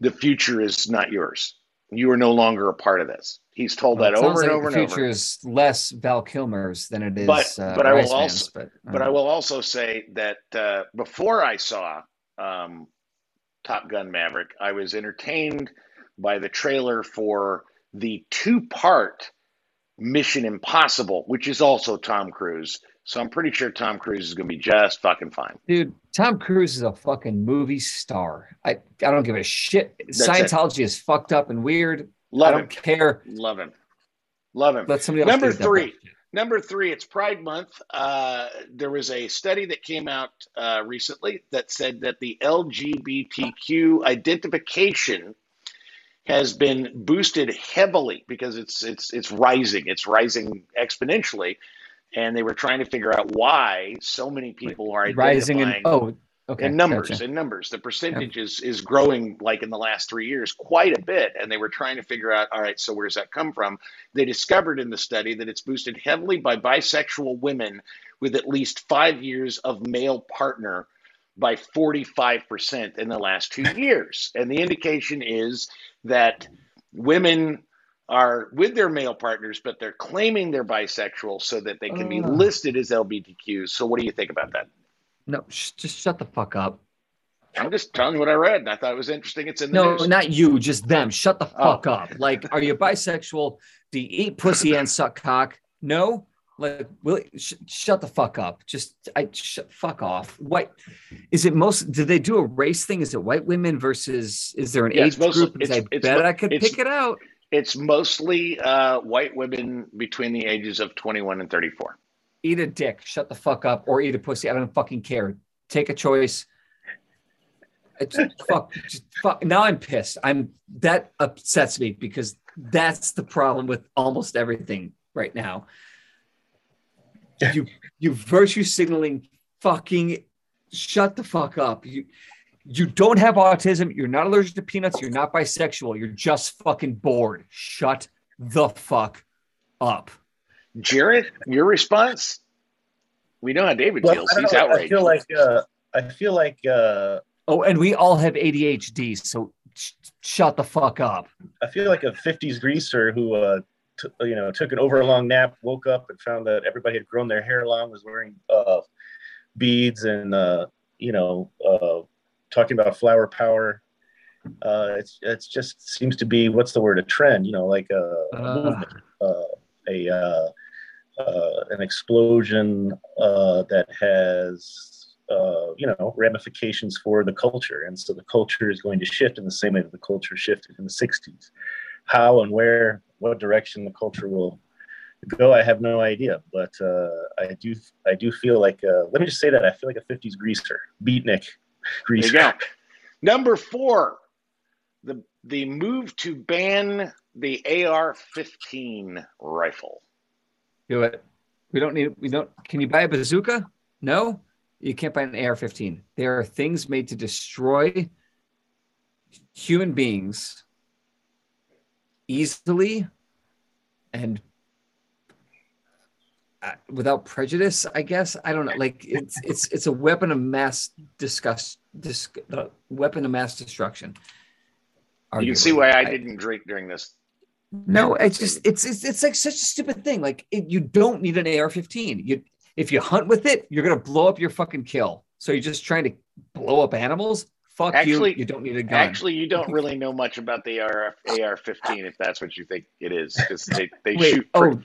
The future is not yours. You are no longer a part of this. He's told Well, that over and like over the future is less Val Kilmer's than it is. But- uh, but I will Rice also- Man's, but, But uh, I will also say that uh, before I saw um, Top Gun Maverick, I was entertained by the trailer for the two part Mission Impossible, which is also Tom Cruise. So I'm pretty sure Tom Cruise is going to be just fucking fine. Dude, Tom Cruise is a fucking movie star. I, I don't give a shit. That's. Scientology is fucked up and weird. I don't him. care. Love him. Love him. Let somebody else Number three. Number three, it's Pride Month. Uh, there was a study that came out uh, recently that said that the LGBTQ identification has been boosted heavily because it's it's it's rising. It's rising exponentially, and they were trying to figure out why so many people are Rising And oh okay. in numbers gotcha. in numbers the percentage is is growing like in the last three years quite a bit and they were trying to figure out all right so where's that come from they discovered in the study that it's boosted heavily by bisexual women with at least five years of male partner by 45% in the last two <laughs> years and the indication is that women are with their male partners but they're claiming they're bisexual so that they can be Ugh. listed as lgbtqs so what do you think about that No, sh- just shut the fuck up. I'm just telling you what I read, and I thought it was interesting. It's in the No, news. not you, just them. Shut the Oh. fuck up. Like, are you bisexual? <laughs> Do you eat pussy and suck cock? No. Like, will sh- shut the fuck up. Just I sh- fuck off. What is it? Most did they do a race thing? Is it white women versus? Is there an Yeah, it's age mostly- group? it's- I it's bet mo- I could pick it out. It's mostly uh, white women between the ages of 21 and 34. Eat a dick. Shut the fuck up, or eat a pussy. I don't fucking care. Take a choice. It's, fuck, just fuck. Now I'm pissed. I'm that upsets me because that's the problem with almost everything right now. You you virtue signaling fucking shut the fuck up. You you don't have autism. You're not allergic to peanuts. You're not bisexual. You're just fucking bored. Shut the fuck up. Jarrett, your response? We know how David Well, feels. I, He's know, I feel like uh, I feel like uh, Oh, and we all have ADHD. So sh- shut the fuck up. I feel like a '50s greaser who, uh, t- you know, took an overlong nap, woke up, and found that everybody had grown their hair long, was wearing uh, beads, and uh, you know, uh, talking about flower power. Uh, it's it's just seems to be what's the word a trend, you know, like a, a Uh. movement, uh, a uh, an explosion uh, that has uh, you know ramifications for the culture, and so the culture is going to shift in the same way that the culture shifted in the '60s. How and where, what direction the culture will go, I have no idea. But uh, I do, I do feel like. Uh, let me just say that I feel like a '50s greaser, beatnik There greaser. you go. <laughs> Number four, the the move to ban the AR-15 rifle. Do it. We don't need. We don't. Can you buy a bazooka? No, you can't buy an AR-15. There are things made to destroy human beings easily and uh, without prejudice. I guess I don't know. Like it's it's it's a weapon of mass disgust. Dis, uh, weapon of mass destruction. You can see why I didn't drink during this. No, it's just it's it's it's like such a stupid thing. Like it, you don't need an AR-15. You if you hunt with it, you're gonna blow up your fucking kill. So you're just trying to blow up animals. Fuck Actually- you. You don't need a gun. Actually, you don't really <laughs> know much about the AR, AR-15 if that's what you think it is, because they, they Wait. shoot. Oh,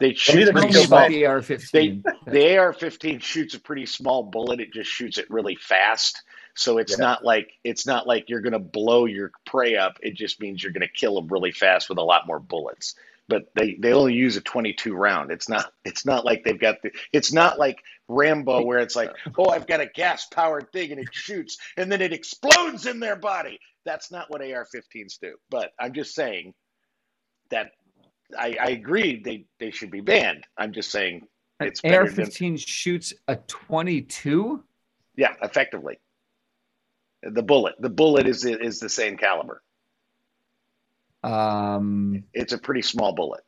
they shoot. either pretty go me about buy- small. the AR-15. The AR-15 shoots a pretty small bullet. It just shoots it really fast. So it's Yeah. not like it's not like you're going to blow your prey up. It just means you're going to kill them really fast with a lot more bullets. But they, they only use a 22 round. It's not it's not like they've got the it's not like Rambo where it's like oh I've got a gas powered thing and it shoots and then it explodes in their body. That's not what AR-15s do. But I'm just saying that I, I agree they they should be banned. I'm just saying it's better AR-15 shoots a 22. Yeah, effectively. The bullet. The bullet is is the same caliber. Um. It's a pretty small bullet.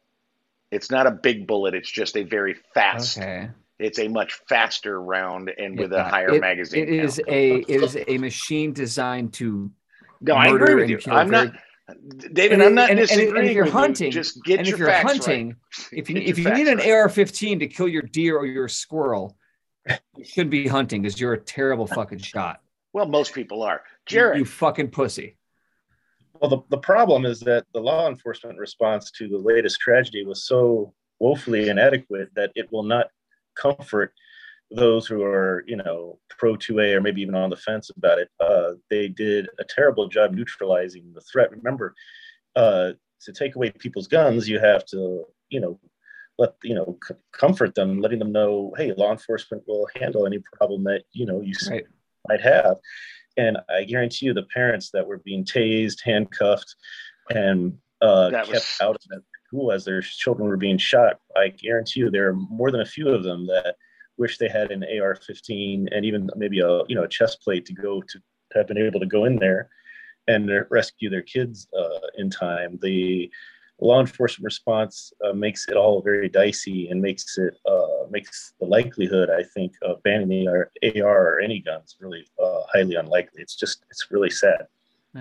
It's not a big bullet. It's just a very fast. Okay. It's a much faster round and with a higher it- magazine. It is count. a it is a machine designed to No, I agree with you. I'm very- not, David. and- I'm not and- and- and if you're hunting- you. Just get and your if you're facts hunting, right. <laughs> if you if you need an right. AR-15 to kill your deer or your squirrel, you shouldn't be hunting because you're a terrible fucking shot. Well, most people are. You- Jarrett, you fucking pussy. Well, the, the problem is that the law enforcement response to the latest tragedy was so woefully inadequate that it will not comfort those who are, you know, pro 2A or maybe even on the fence about it. Uh, they did a terrible job neutralizing the threat. Remember, uh, to take away people's guns, you have to, you know, let you know c- comfort them, letting them know, hey, law enforcement will handle any problem that you know you s- Right. Might have. And I guarantee you, the parents that were being tased, handcuffed, and uh, kept was- out of that school as their children were being shot, I guarantee you, there are more than a few of them that wish they had an AR-15 and even maybe a you know a chest plate to go to, to have been able to go in there and rescue their kids uh, in time. The law enforcement response uh, makes it all very dicey and makes it uh, makes the likelihood, I think, of banning the AR, AR or any guns really uh, highly unlikely. It's just it's really sad.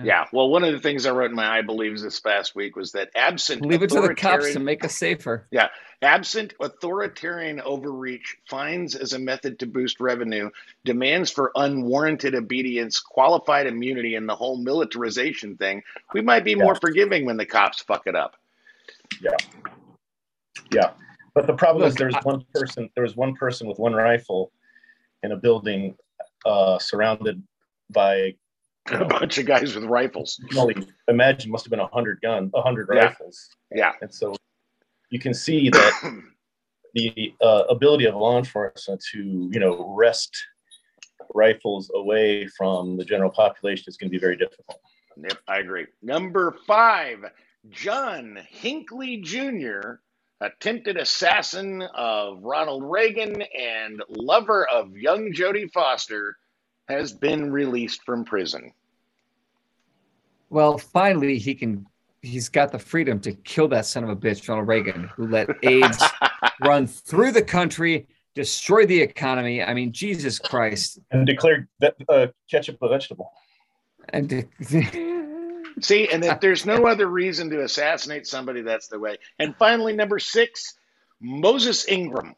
yeah. Well, one of the things I wrote in my I believes this past week was that absent Leave it to the cops to make us safer. Yeah, absent authoritarian overreach, fines as a method to boost revenue, demands for unwarranted obedience, qualified immunity, and the whole militarization thing, we might be more forgiving when the cops fuck it up. Yeah, Yeah. but the problem is Look, there's I- one person. There was one person with one rifle in a building uh, surrounded by. <laughs> A bunch of guys with rifles. Only imagine must have been a hundred gun, a hundred Yeah. rifles, Yeah. and so you can see that <coughs> the uh, ability of law enforcement to you know wrest rifles away from the general population is going to be very difficult. Yep, I agree. Number five, John Hinckley Jr., attempted assassin of Ronald Reagan and lover of young Jodie Foster, has been released from prison. Well, finally, he can. He's got the freedom to kill that son of a bitch, Ronald Reagan, who let <laughs> AIDS run through the country, destroy the economy. I mean, Jesus Christ! And declared that uh, ketchup a vegetable. And <laughs> See, and if there's no other reason to assassinate somebody, that's the way. And finally, number six, Moses Ingram.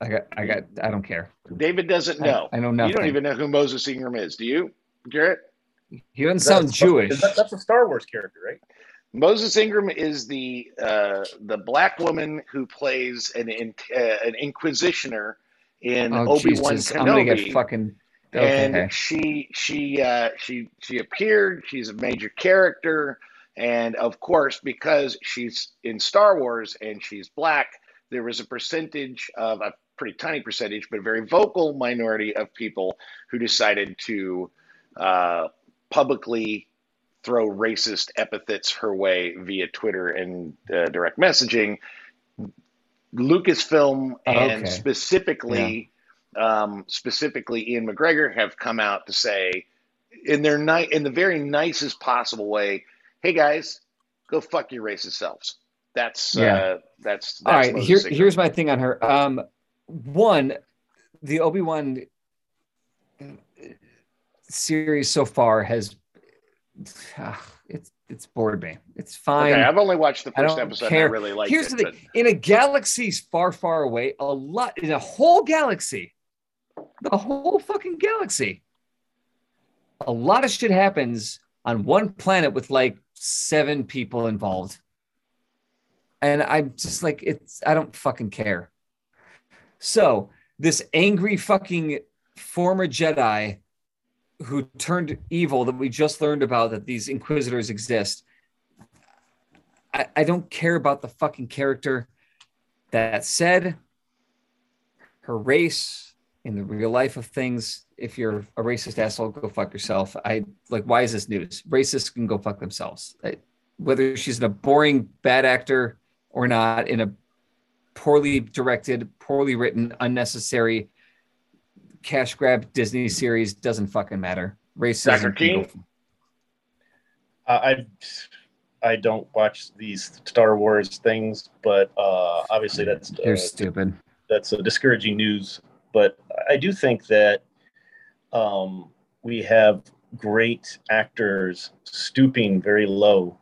I got, I got, I don't care. David doesn't know. I, I know nothing. You don't even know who Moses Ingram is, do you, Garrett? He doesn't sound That's- Jewish. that- that's a Star Wars character, right? Moses Ingram is the uh, the black woman who plays an in, uh, an inquisitioner in oh Obi Wan Jesus! I'm gonna get Kenobi. fucking. Okay. and she she uh, she she appeared. She's a major character, and of course, because she's in Star Wars and she's black, there was a percentage of a pretty tiny percentage, but a very vocal minority of people who decided to uh, publicly throw racist epithets her way via Twitter and uh, direct messaging. Lucasfilm and Okay. specifically, um, specifically Ewan McGregor have come out to say, in their ni- in the very nicest possible way, "Hey guys, go fuck your racist selves." That's Yeah. uh, that's, that's All right, here, here's my thing on her. Um, one, the Obi Wan series so far has ah, it's it's bored me. It's fine. Okay, I've only watched the I first don't episode. care. I really liked Here's it. the thing: in a galaxy far, far away, a lot in a whole galaxy, the whole fucking galaxy, a lot of shit happens on one planet with like seven people involved, and I'm just like, it's I don't fucking care. So this angry fucking former Jedi who turned evil that we just learned about that these inquisitors exist I, I don't care about the fucking character. That said, her race in the real life of things, if you're a racist asshole, go fuck yourself. I like, why is this news? Racists can go fuck themselves. I, whether she's a boring bad actor or not, in a poorly directed, poorly written, unnecessary cash grab Disney series, doesn't fucking matter. Racism. Dr. Keene? Uh, I I don't watch these Star Wars things, but uh, obviously that's uh, You're stupid. that's a discouraging news. But I do think that um, we have great actors stooping very low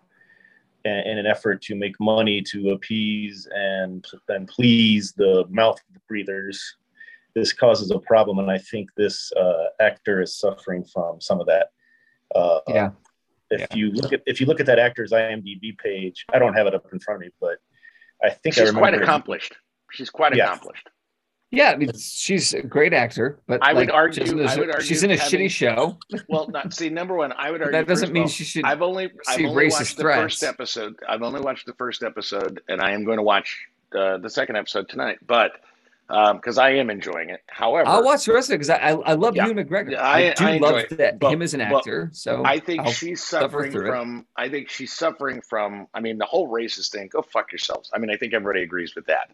in, in an effort to make money to appease and and please the mouth breathers. This causes a problem, and I think this uh, actor is suffering from some of that. Uh, Yeah. If Yeah. you look at if you look at that actor's IMDb page, I don't have it up in front of me, but I think I She's remember quite accomplished. She's quite Yeah. accomplished. Yeah, I mean, she's a great actor, but I would like, argue- she's in a- would argue she's in a having- shitty show. Well, not see. Number one, I would argue that doesn't mean all, she should. I've only I've only racist watched the first episode. I've only watched the first episode, and I am going to watch uh, the second episode tonight. But because I am enjoying it, however, I'll watch the rest of it because I, I I love Yeah. Ewan McGregor. I, I- do I love it, that but- him as an actor. So I think I'll she's suffer suffering through it. from. I think she's suffering from. I mean, the whole racist thing. Go fuck yourselves. I mean, I think everybody agrees with that.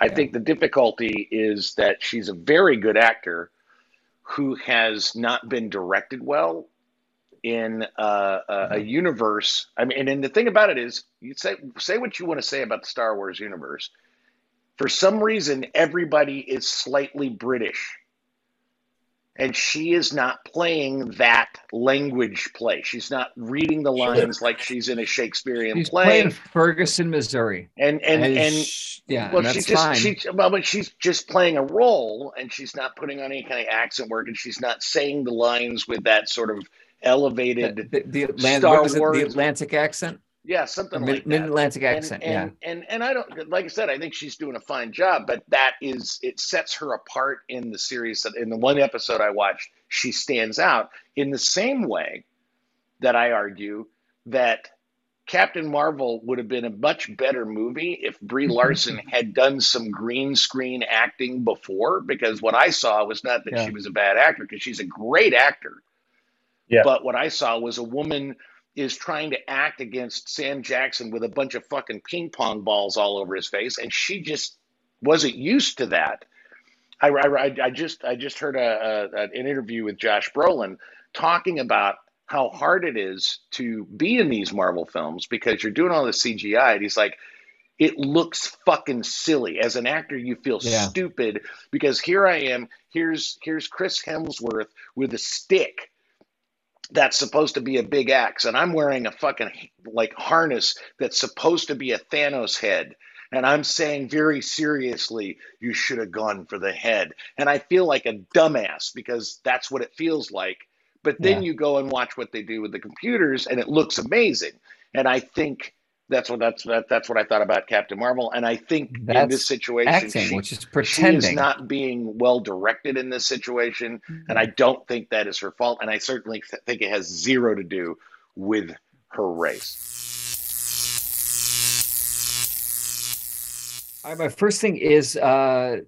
I think the difficulty is that she's a very good actor who has not been directed well in uh, a, Mm-hmm. a universe. I mean, and, and the thing about it is, you say say what you want to say about the Star Wars universe. For some reason, everybody is slightly British and she is not playing that language play. She's not reading the lines like she's in a Shakespearean He's play. playing Ferguson, Missouri, and and And and yeah, well, and she's just fine. she's well, but she's just playing a role, and she's not putting on any kind of accent work, and she's not saying the lines with that sort of elevated, the, the, the Atlantic, Star it, the Wars- Atlantic accent, yeah, something like that. mid Atlantic accent. and, yeah, and, and and I don't like I said, I think she's doing a fine job, but that is it sets her apart in the series. That in the one episode I watched, she stands out in the same way that I argue that Captain Marvel would have been a much better movie if Brie <laughs> Larson had done some green screen acting before. Because what I saw was not that Yeah. she was a bad actor, because she's a great actor. Yeah. But what I saw was a woman is trying to act against Sam Jackson with a bunch of fucking ping pong balls all over his face, and she just wasn't used to that. I, I, I just I just heard a, a, an interview with Josh Brolin talking about how hard it is to be in these Marvel films because you're doing all the CGI, and he's like, it looks fucking silly. As an actor, you feel Yeah. stupid because here I am. Here's here's Chris Hemsworth with a stick that's supposed to be a big axe, and I'm wearing a fucking like harness that's supposed to be a Thanos head. And I'm saying very seriously, you should have gone for the head. And I feel like a dumbass because that's what it feels like. But then Yeah. you go and watch what they do with the computers, and it looks amazing. And I think that's what that's that, that's what I thought about Captain Marvel. And I think in this situation, Acting, she, which is she is not being well directed in this situation, and I don't think that is her fault. And I certainly th- think it has zero to do with her race. All right, my first thing is uh,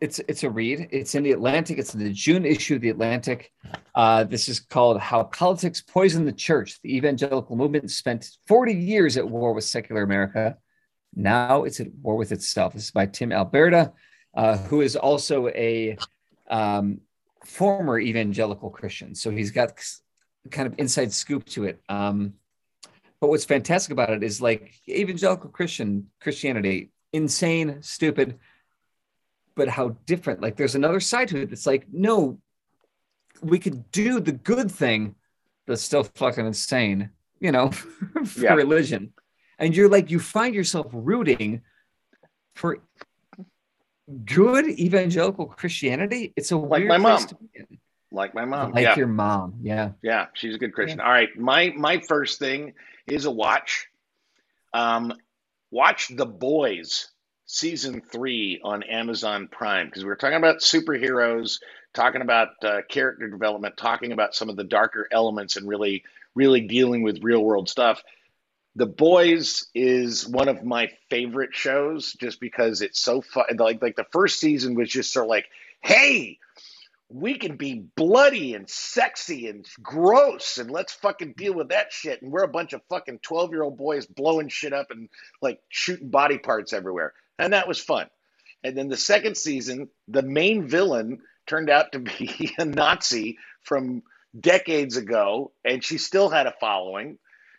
it's it's a read. It's in the Atlantic. It's in the June issue of the Atlantic. Uh, this is called "How Politics Poisoned the Church." The evangelical movement spent 40 years at war with secular America. Now it's at war with itself. This is by Tim Alberta, uh, who is also a um, former evangelical Christian. So he's got kind of inside scoop to it. Um, but what's fantastic about it is like evangelical Christian Christianity, insane, stupid, but how different. Like there's another side to it It's like, no, we could do the good thing that's still fucking insane, you know, <laughs> for Yeah. religion. And you're like, you find yourself rooting for good evangelical Christianity. It's a Like my mom. to be in. Like my mom, like yeah. your mom. Yeah. Yeah, she's a good Christian. All right, my my first thing is a watch. Um, watch The Boys season three on Amazon Prime because we were talking about superheroes, talking about uh, character development, talking about some of the darker elements, and really really dealing with real world stuff. The Boys is one of my favorite shows just because it's so fun. Like like the first season was just sort of like, hey, we can be bloody and sexy and gross and let's fucking deal with that shit. And we're a bunch of fucking 12 year old boys blowing shit up and like shooting body parts everywhere. And that was fun. And then the second season, the main villain turned out to be <laughs> a Nazi from decades ago. And she still had a following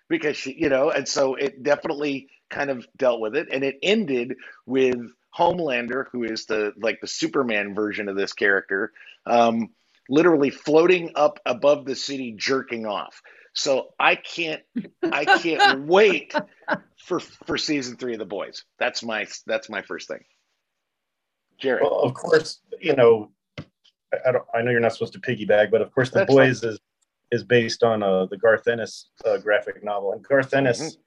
because she, you know, and so it definitely kind of dealt with it. And it ended with Homelander, who is the like the Superman version of this character, um, literally floating up above the city, jerking off. So I can't, I <laughs> can't wait for for season three of The Boys. That's my that's my first thing. Jarrett, Well, of course, you know, I, I don't. I know you're not supposed to piggyback, but of course, the That's boys is is based on uh, the Garth Ennis uh, graphic novel, and Garth Ennis Mhm.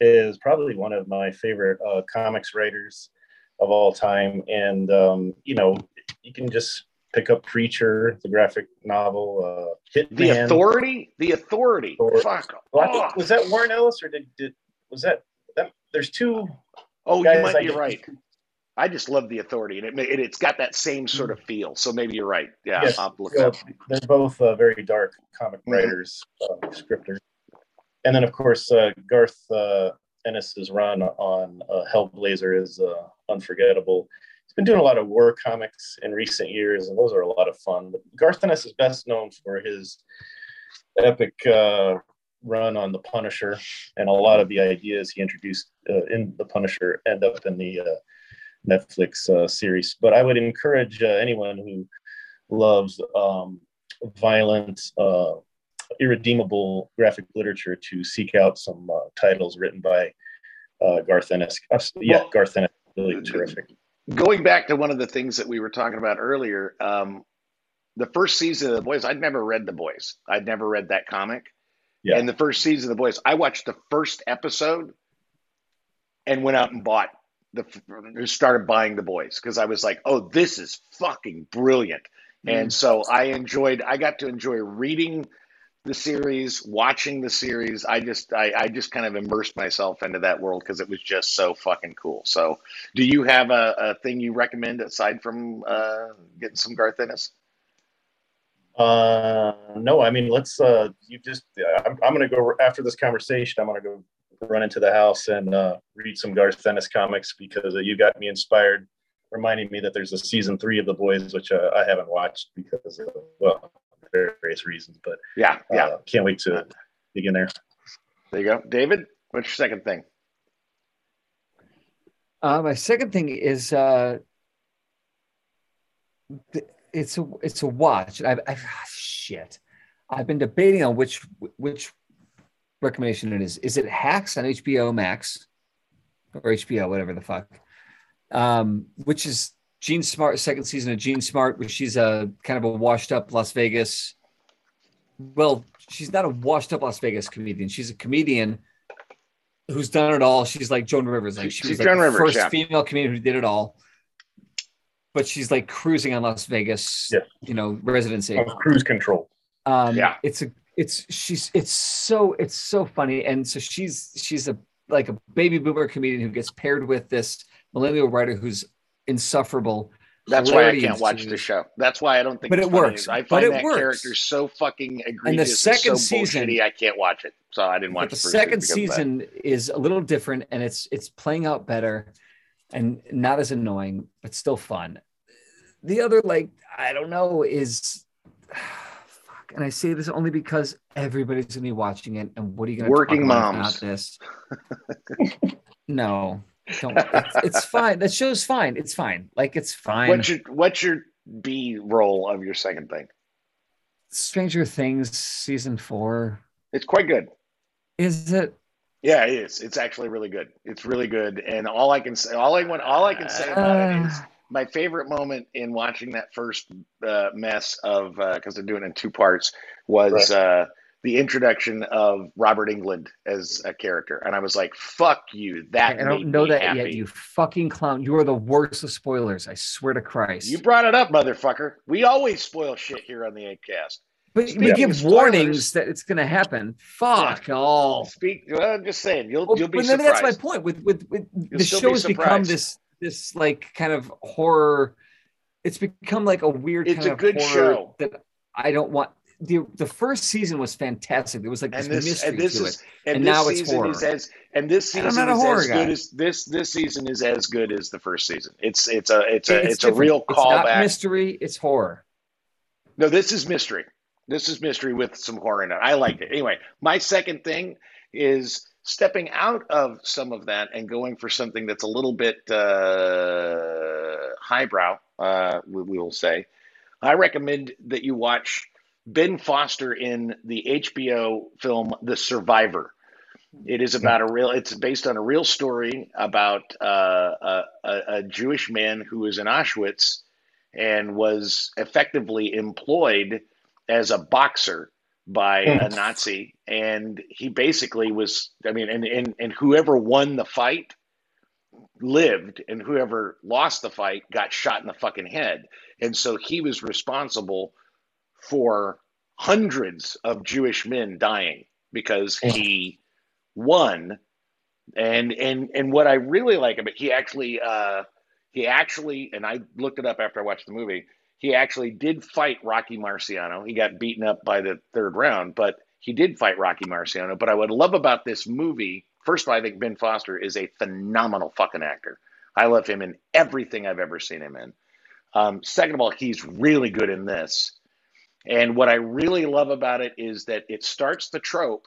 is probably one of my favorite uh, comics writers of all time. And um, you know, you can just pick up Preacher, the graphic novel, uh, Hitman. the authority, the authority. Or- Fuck. Well, Oh, think, was that Warren Ellis or did, did was that, that? There's two oh you might be right. I just love the authority, and it, it it's got that same sort of feel. So maybe you're right. Yeah, Yes, I'll look so up. they're both uh, very dark comic Mhm. writers, uh, scripters. And then, of course, uh, Garth uh, Ennis's run on uh, Hellblazer is uh, unforgettable. He's been doing a lot of war comics in recent years, and those are a lot of fun. But Garth Ennis is best known for his epic uh, run on The Punisher, and a lot of the ideas he introduced uh, in The Punisher end up in the uh, Netflix uh, series. But I would encourage uh, anyone who loves um, violent, uh, irredeemable graphic literature to seek out some uh, titles written by uh, Garth Ennis. Yeah, Garth Ennis, really terrific. Going back to one of the things that we were talking about earlier, um, the first season of The Boys, I'd never read The Boys. I'd never read that comic. Yeah. And the first season of The Boys, I watched the first episode and went out and bought the started buying The Boys because I was like, oh, this is fucking brilliant. And so I enjoyed. I got to enjoy reading the series, watching the series. I just, I, I just kind of immersed myself into that world because it was just so fucking cool. So, do you have a, a thing you recommend aside from uh, getting some Garth Ennis? Uh, no, I mean, let's. Uh, you just. I'm, I'm to go after this conversation. I'm to go run into the house and uh, read some Garth Ennis comics because uh, you got me inspired, reminding me that there's a season three of The Boys, which uh, I haven't watched because of well various reasons. But Yeah, uh, yeah. can't wait to dig in there. There you go, David. What's your second thing? Uh, my second thing is uh, it's a it's a watch. I've, I've ah, shit. I've been debating on which which recommendation it is. Is it Hacks on HBO Max or HBO, whatever the fuck? Um, which is Jean Smart, second season of Jean Smart, where she's a kind of a washed up Las Vegas. Well, she's not a washed up Las Vegas comedian. She's a comedian who's done it all. She's like Joan Rivers. Like she She's was like Joan the Rivers, first yeah. female comedian who did it all. But she's like cruising on Las Vegas, you know, residency. On cruise control. Um, Yeah. it's a, it's she's, it's so, it's so funny, and so she's, she's a like a baby boomer comedian who gets paired with this millennial writer who's insufferable. That's why I can't watch the show. That's why I don't think. But it works. I find it that works. character so fucking egregious. second so season- bullshitty, I can't watch it. So I didn't watch the the, second season. because of that. season is a little different, and it's it's playing out better, and not as annoying, but still fun. The other, like, I don't know, is <sighs> fuck, and I say this only because everybody's gonna be watching it, and what are you gonna Working about moms. Not this. <laughs> no, don't. It's, it's fine. That show's fine. It's fine. Like it's fine. What's your what's your B roll of your second thing? Stranger Things season four. It's quite good. Is it? Yeah, it is. It's actually really good. It's really good. And all I can say, all I want, all I can say about it is Uh, my favorite moment in watching that first uh, mess of because they're doing it in two parts was uh, the introduction of Robert Englund as a character, and I was like, "Fuck you!" That I don't know that happy. yet. You fucking clown. You are the worst of spoilers. I swear to Christ. You brought it up, motherfucker. We always spoil shit here on the Apecast. but speaking we give warnings that it's going to happen. Fuck all. Speak. Well, I'm just saying, you'll Well, you'll be but surprised. that's my point. With with, with the show be has become this this like kind of horror. It's become like a weird. It's a good show. that I don't want. The The first season was fantastic. There was like this, and this mystery and this to is it. and, And this now it's season horror. is as and this season is as guy. good as this this season is as good as the first season. It's it's a it's a it's, a different. real It's not callback. mystery. It's horror. no, this is mystery. This is mystery with some horror in it. I liked it. Anyway, my second thing is stepping out of some of that and going for something that's a little bit uh, highbrow. Uh, we, we will say. I recommend that you watch Ben Foster in the HBO film The Survivor. It is about a real. It's based on a real story about uh, a, a, a Jewish man who was in Auschwitz and was effectively employed as a boxer by a Nazi, and he basically was. I mean, and and and whoever won the fight lived, and whoever lost the fight got shot in the fucking head, and so he was responsible for hundreds of Jewish men dying because he won. And and and what I really like about he actually uh he actually and I looked it up after I watched the movie. He actually did fight Rocky Marciano. He got beaten up by the third round, but he did fight Rocky Marciano. But I would love about this movie. First of all, I think Ben Foster is a phenomenal fucking actor. I love him in everything I've ever seen him in. Um, second of all, he's really good in this. And what I really love about it is that it starts the trope.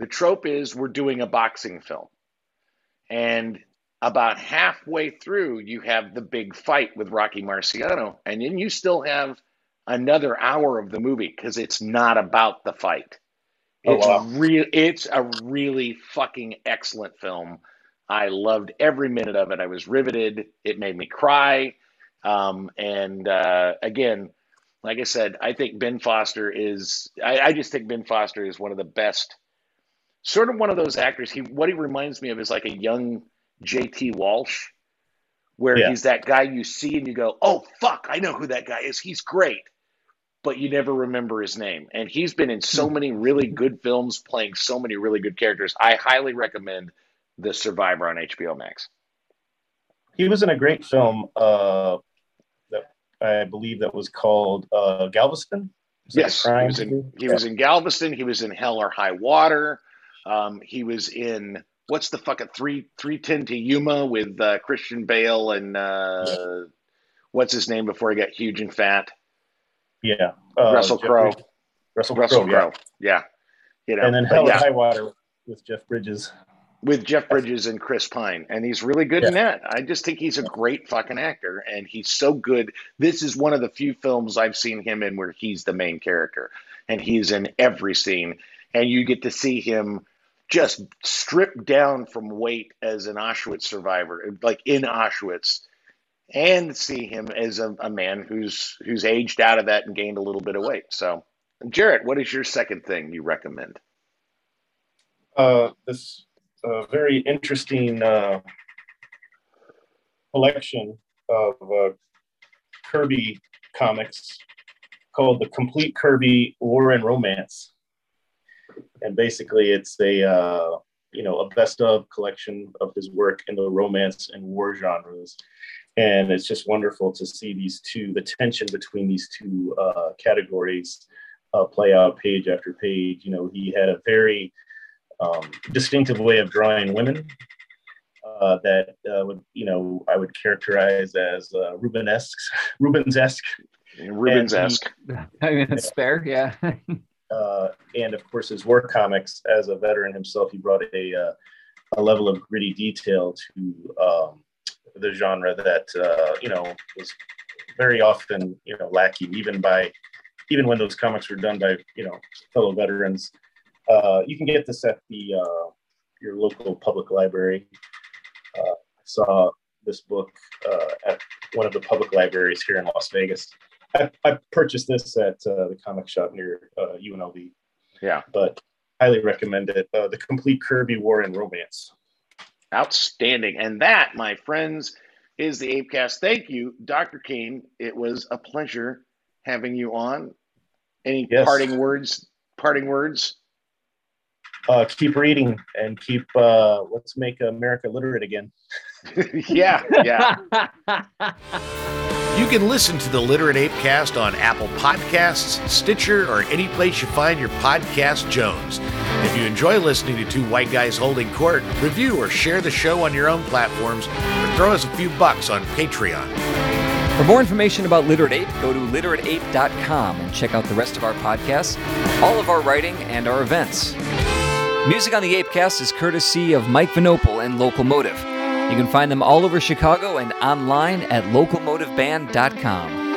The trope is we're doing a boxing film. And about halfway through, you have the big fight with Rocky Marciano. And then you still have another hour of the movie because it's not about the fight. Oh, It's wow. real it's a really fucking excellent film. I loved every minute of it. I was riveted. It made me cry. Um, and uh, again, like I said, I think Ben Foster is. I, I just think Ben Foster is one of the best. Sort of one of those actors. He what he reminds me of is like a young J.T. Walsh, where Yeah. he's that guy you see and you go, "Oh fuck, I know who that guy is. He's great," but you never remember his name. And he's been in so many really good films, playing so many really good characters. I highly recommend The Survivor on HBO Max. He was in a great film uh, I believe that was called uh, Galveston. A Yes, he was in he was in Galveston. He was in Hell or High Water. Um, he was in what's the fucking three three ten to Yuma with uh, Christian Bale and uh, what's his name before he got huge and fat? yeah. Uh, Russell Crowe. Russell, Russell Crowe, yeah. Yeah. You know, And then Hell yeah. and High Water with Jeff Bridges. With Jeff Bridges and Chris Pine, and he's really good yeah. in that. I just think he's a great fucking actor, and he's so good. This is one of the few films I've seen him in where he's the main character, and he's in every scene, and you get to see him just stripped down from weight as an Auschwitz survivor, like in Auschwitz, and see him as a, a man who's who's aged out of that and gained a little bit of weight. So, Jarrett, what is your second thing you recommend? Uh, this a very interesting uh, collection of uh, Kirby comics called the Complete Kirby War and Romance, and basically it's a uh, you know a best of collection of his work in the romance and war genres, and it's just wonderful to see these two the tension between these two uh, categories uh, play out page after page. You know, he had a very um, distinctive way of drawing women uh, that uh, would, you know, I would characterize as uh, Rubenesque, <laughs> Rubens-esque. Rubens-esque. <laughs> I mean, it's fair, yeah. <laughs> uh, and of course, his war comics, as a veteran himself, he brought a, uh, a level of gritty detail to um, the genre that, uh, you know, was very often, you know, lacking, even by, even when those comics were done by, you know, fellow veterans. Uh, you can get this at the uh, your local public library. Uh, I saw this book uh, at one of the public libraries here in Las Vegas. I, I purchased this at uh, the comic shop near UNLV. Yeah, but highly recommend it. the Complete Kirby War and Romance. Outstanding, and that, my friends, is the Apecast. Thank you, Dr. Keene. It was a pleasure having you on. Any yes. parting words? Parting words? Uh, keep reading and keep uh, let's make America literate again. <laughs> yeah, yeah. you can listen to the Literate Apecast on Apple Podcasts, Stitcher, or any place you find your podcast Jones. If you enjoy listening to two white guys holding court, review or share the show on your own platforms, or throw us a few bucks on Patreon. For more information about Literate Ape, go to literateape.com and check out the rest of our podcasts, all of our writing, and our events. Music on the Apecast is courtesy of Mike Vinopal and Locomotive. You can find them all over Chicago and online at locomotiveband.com.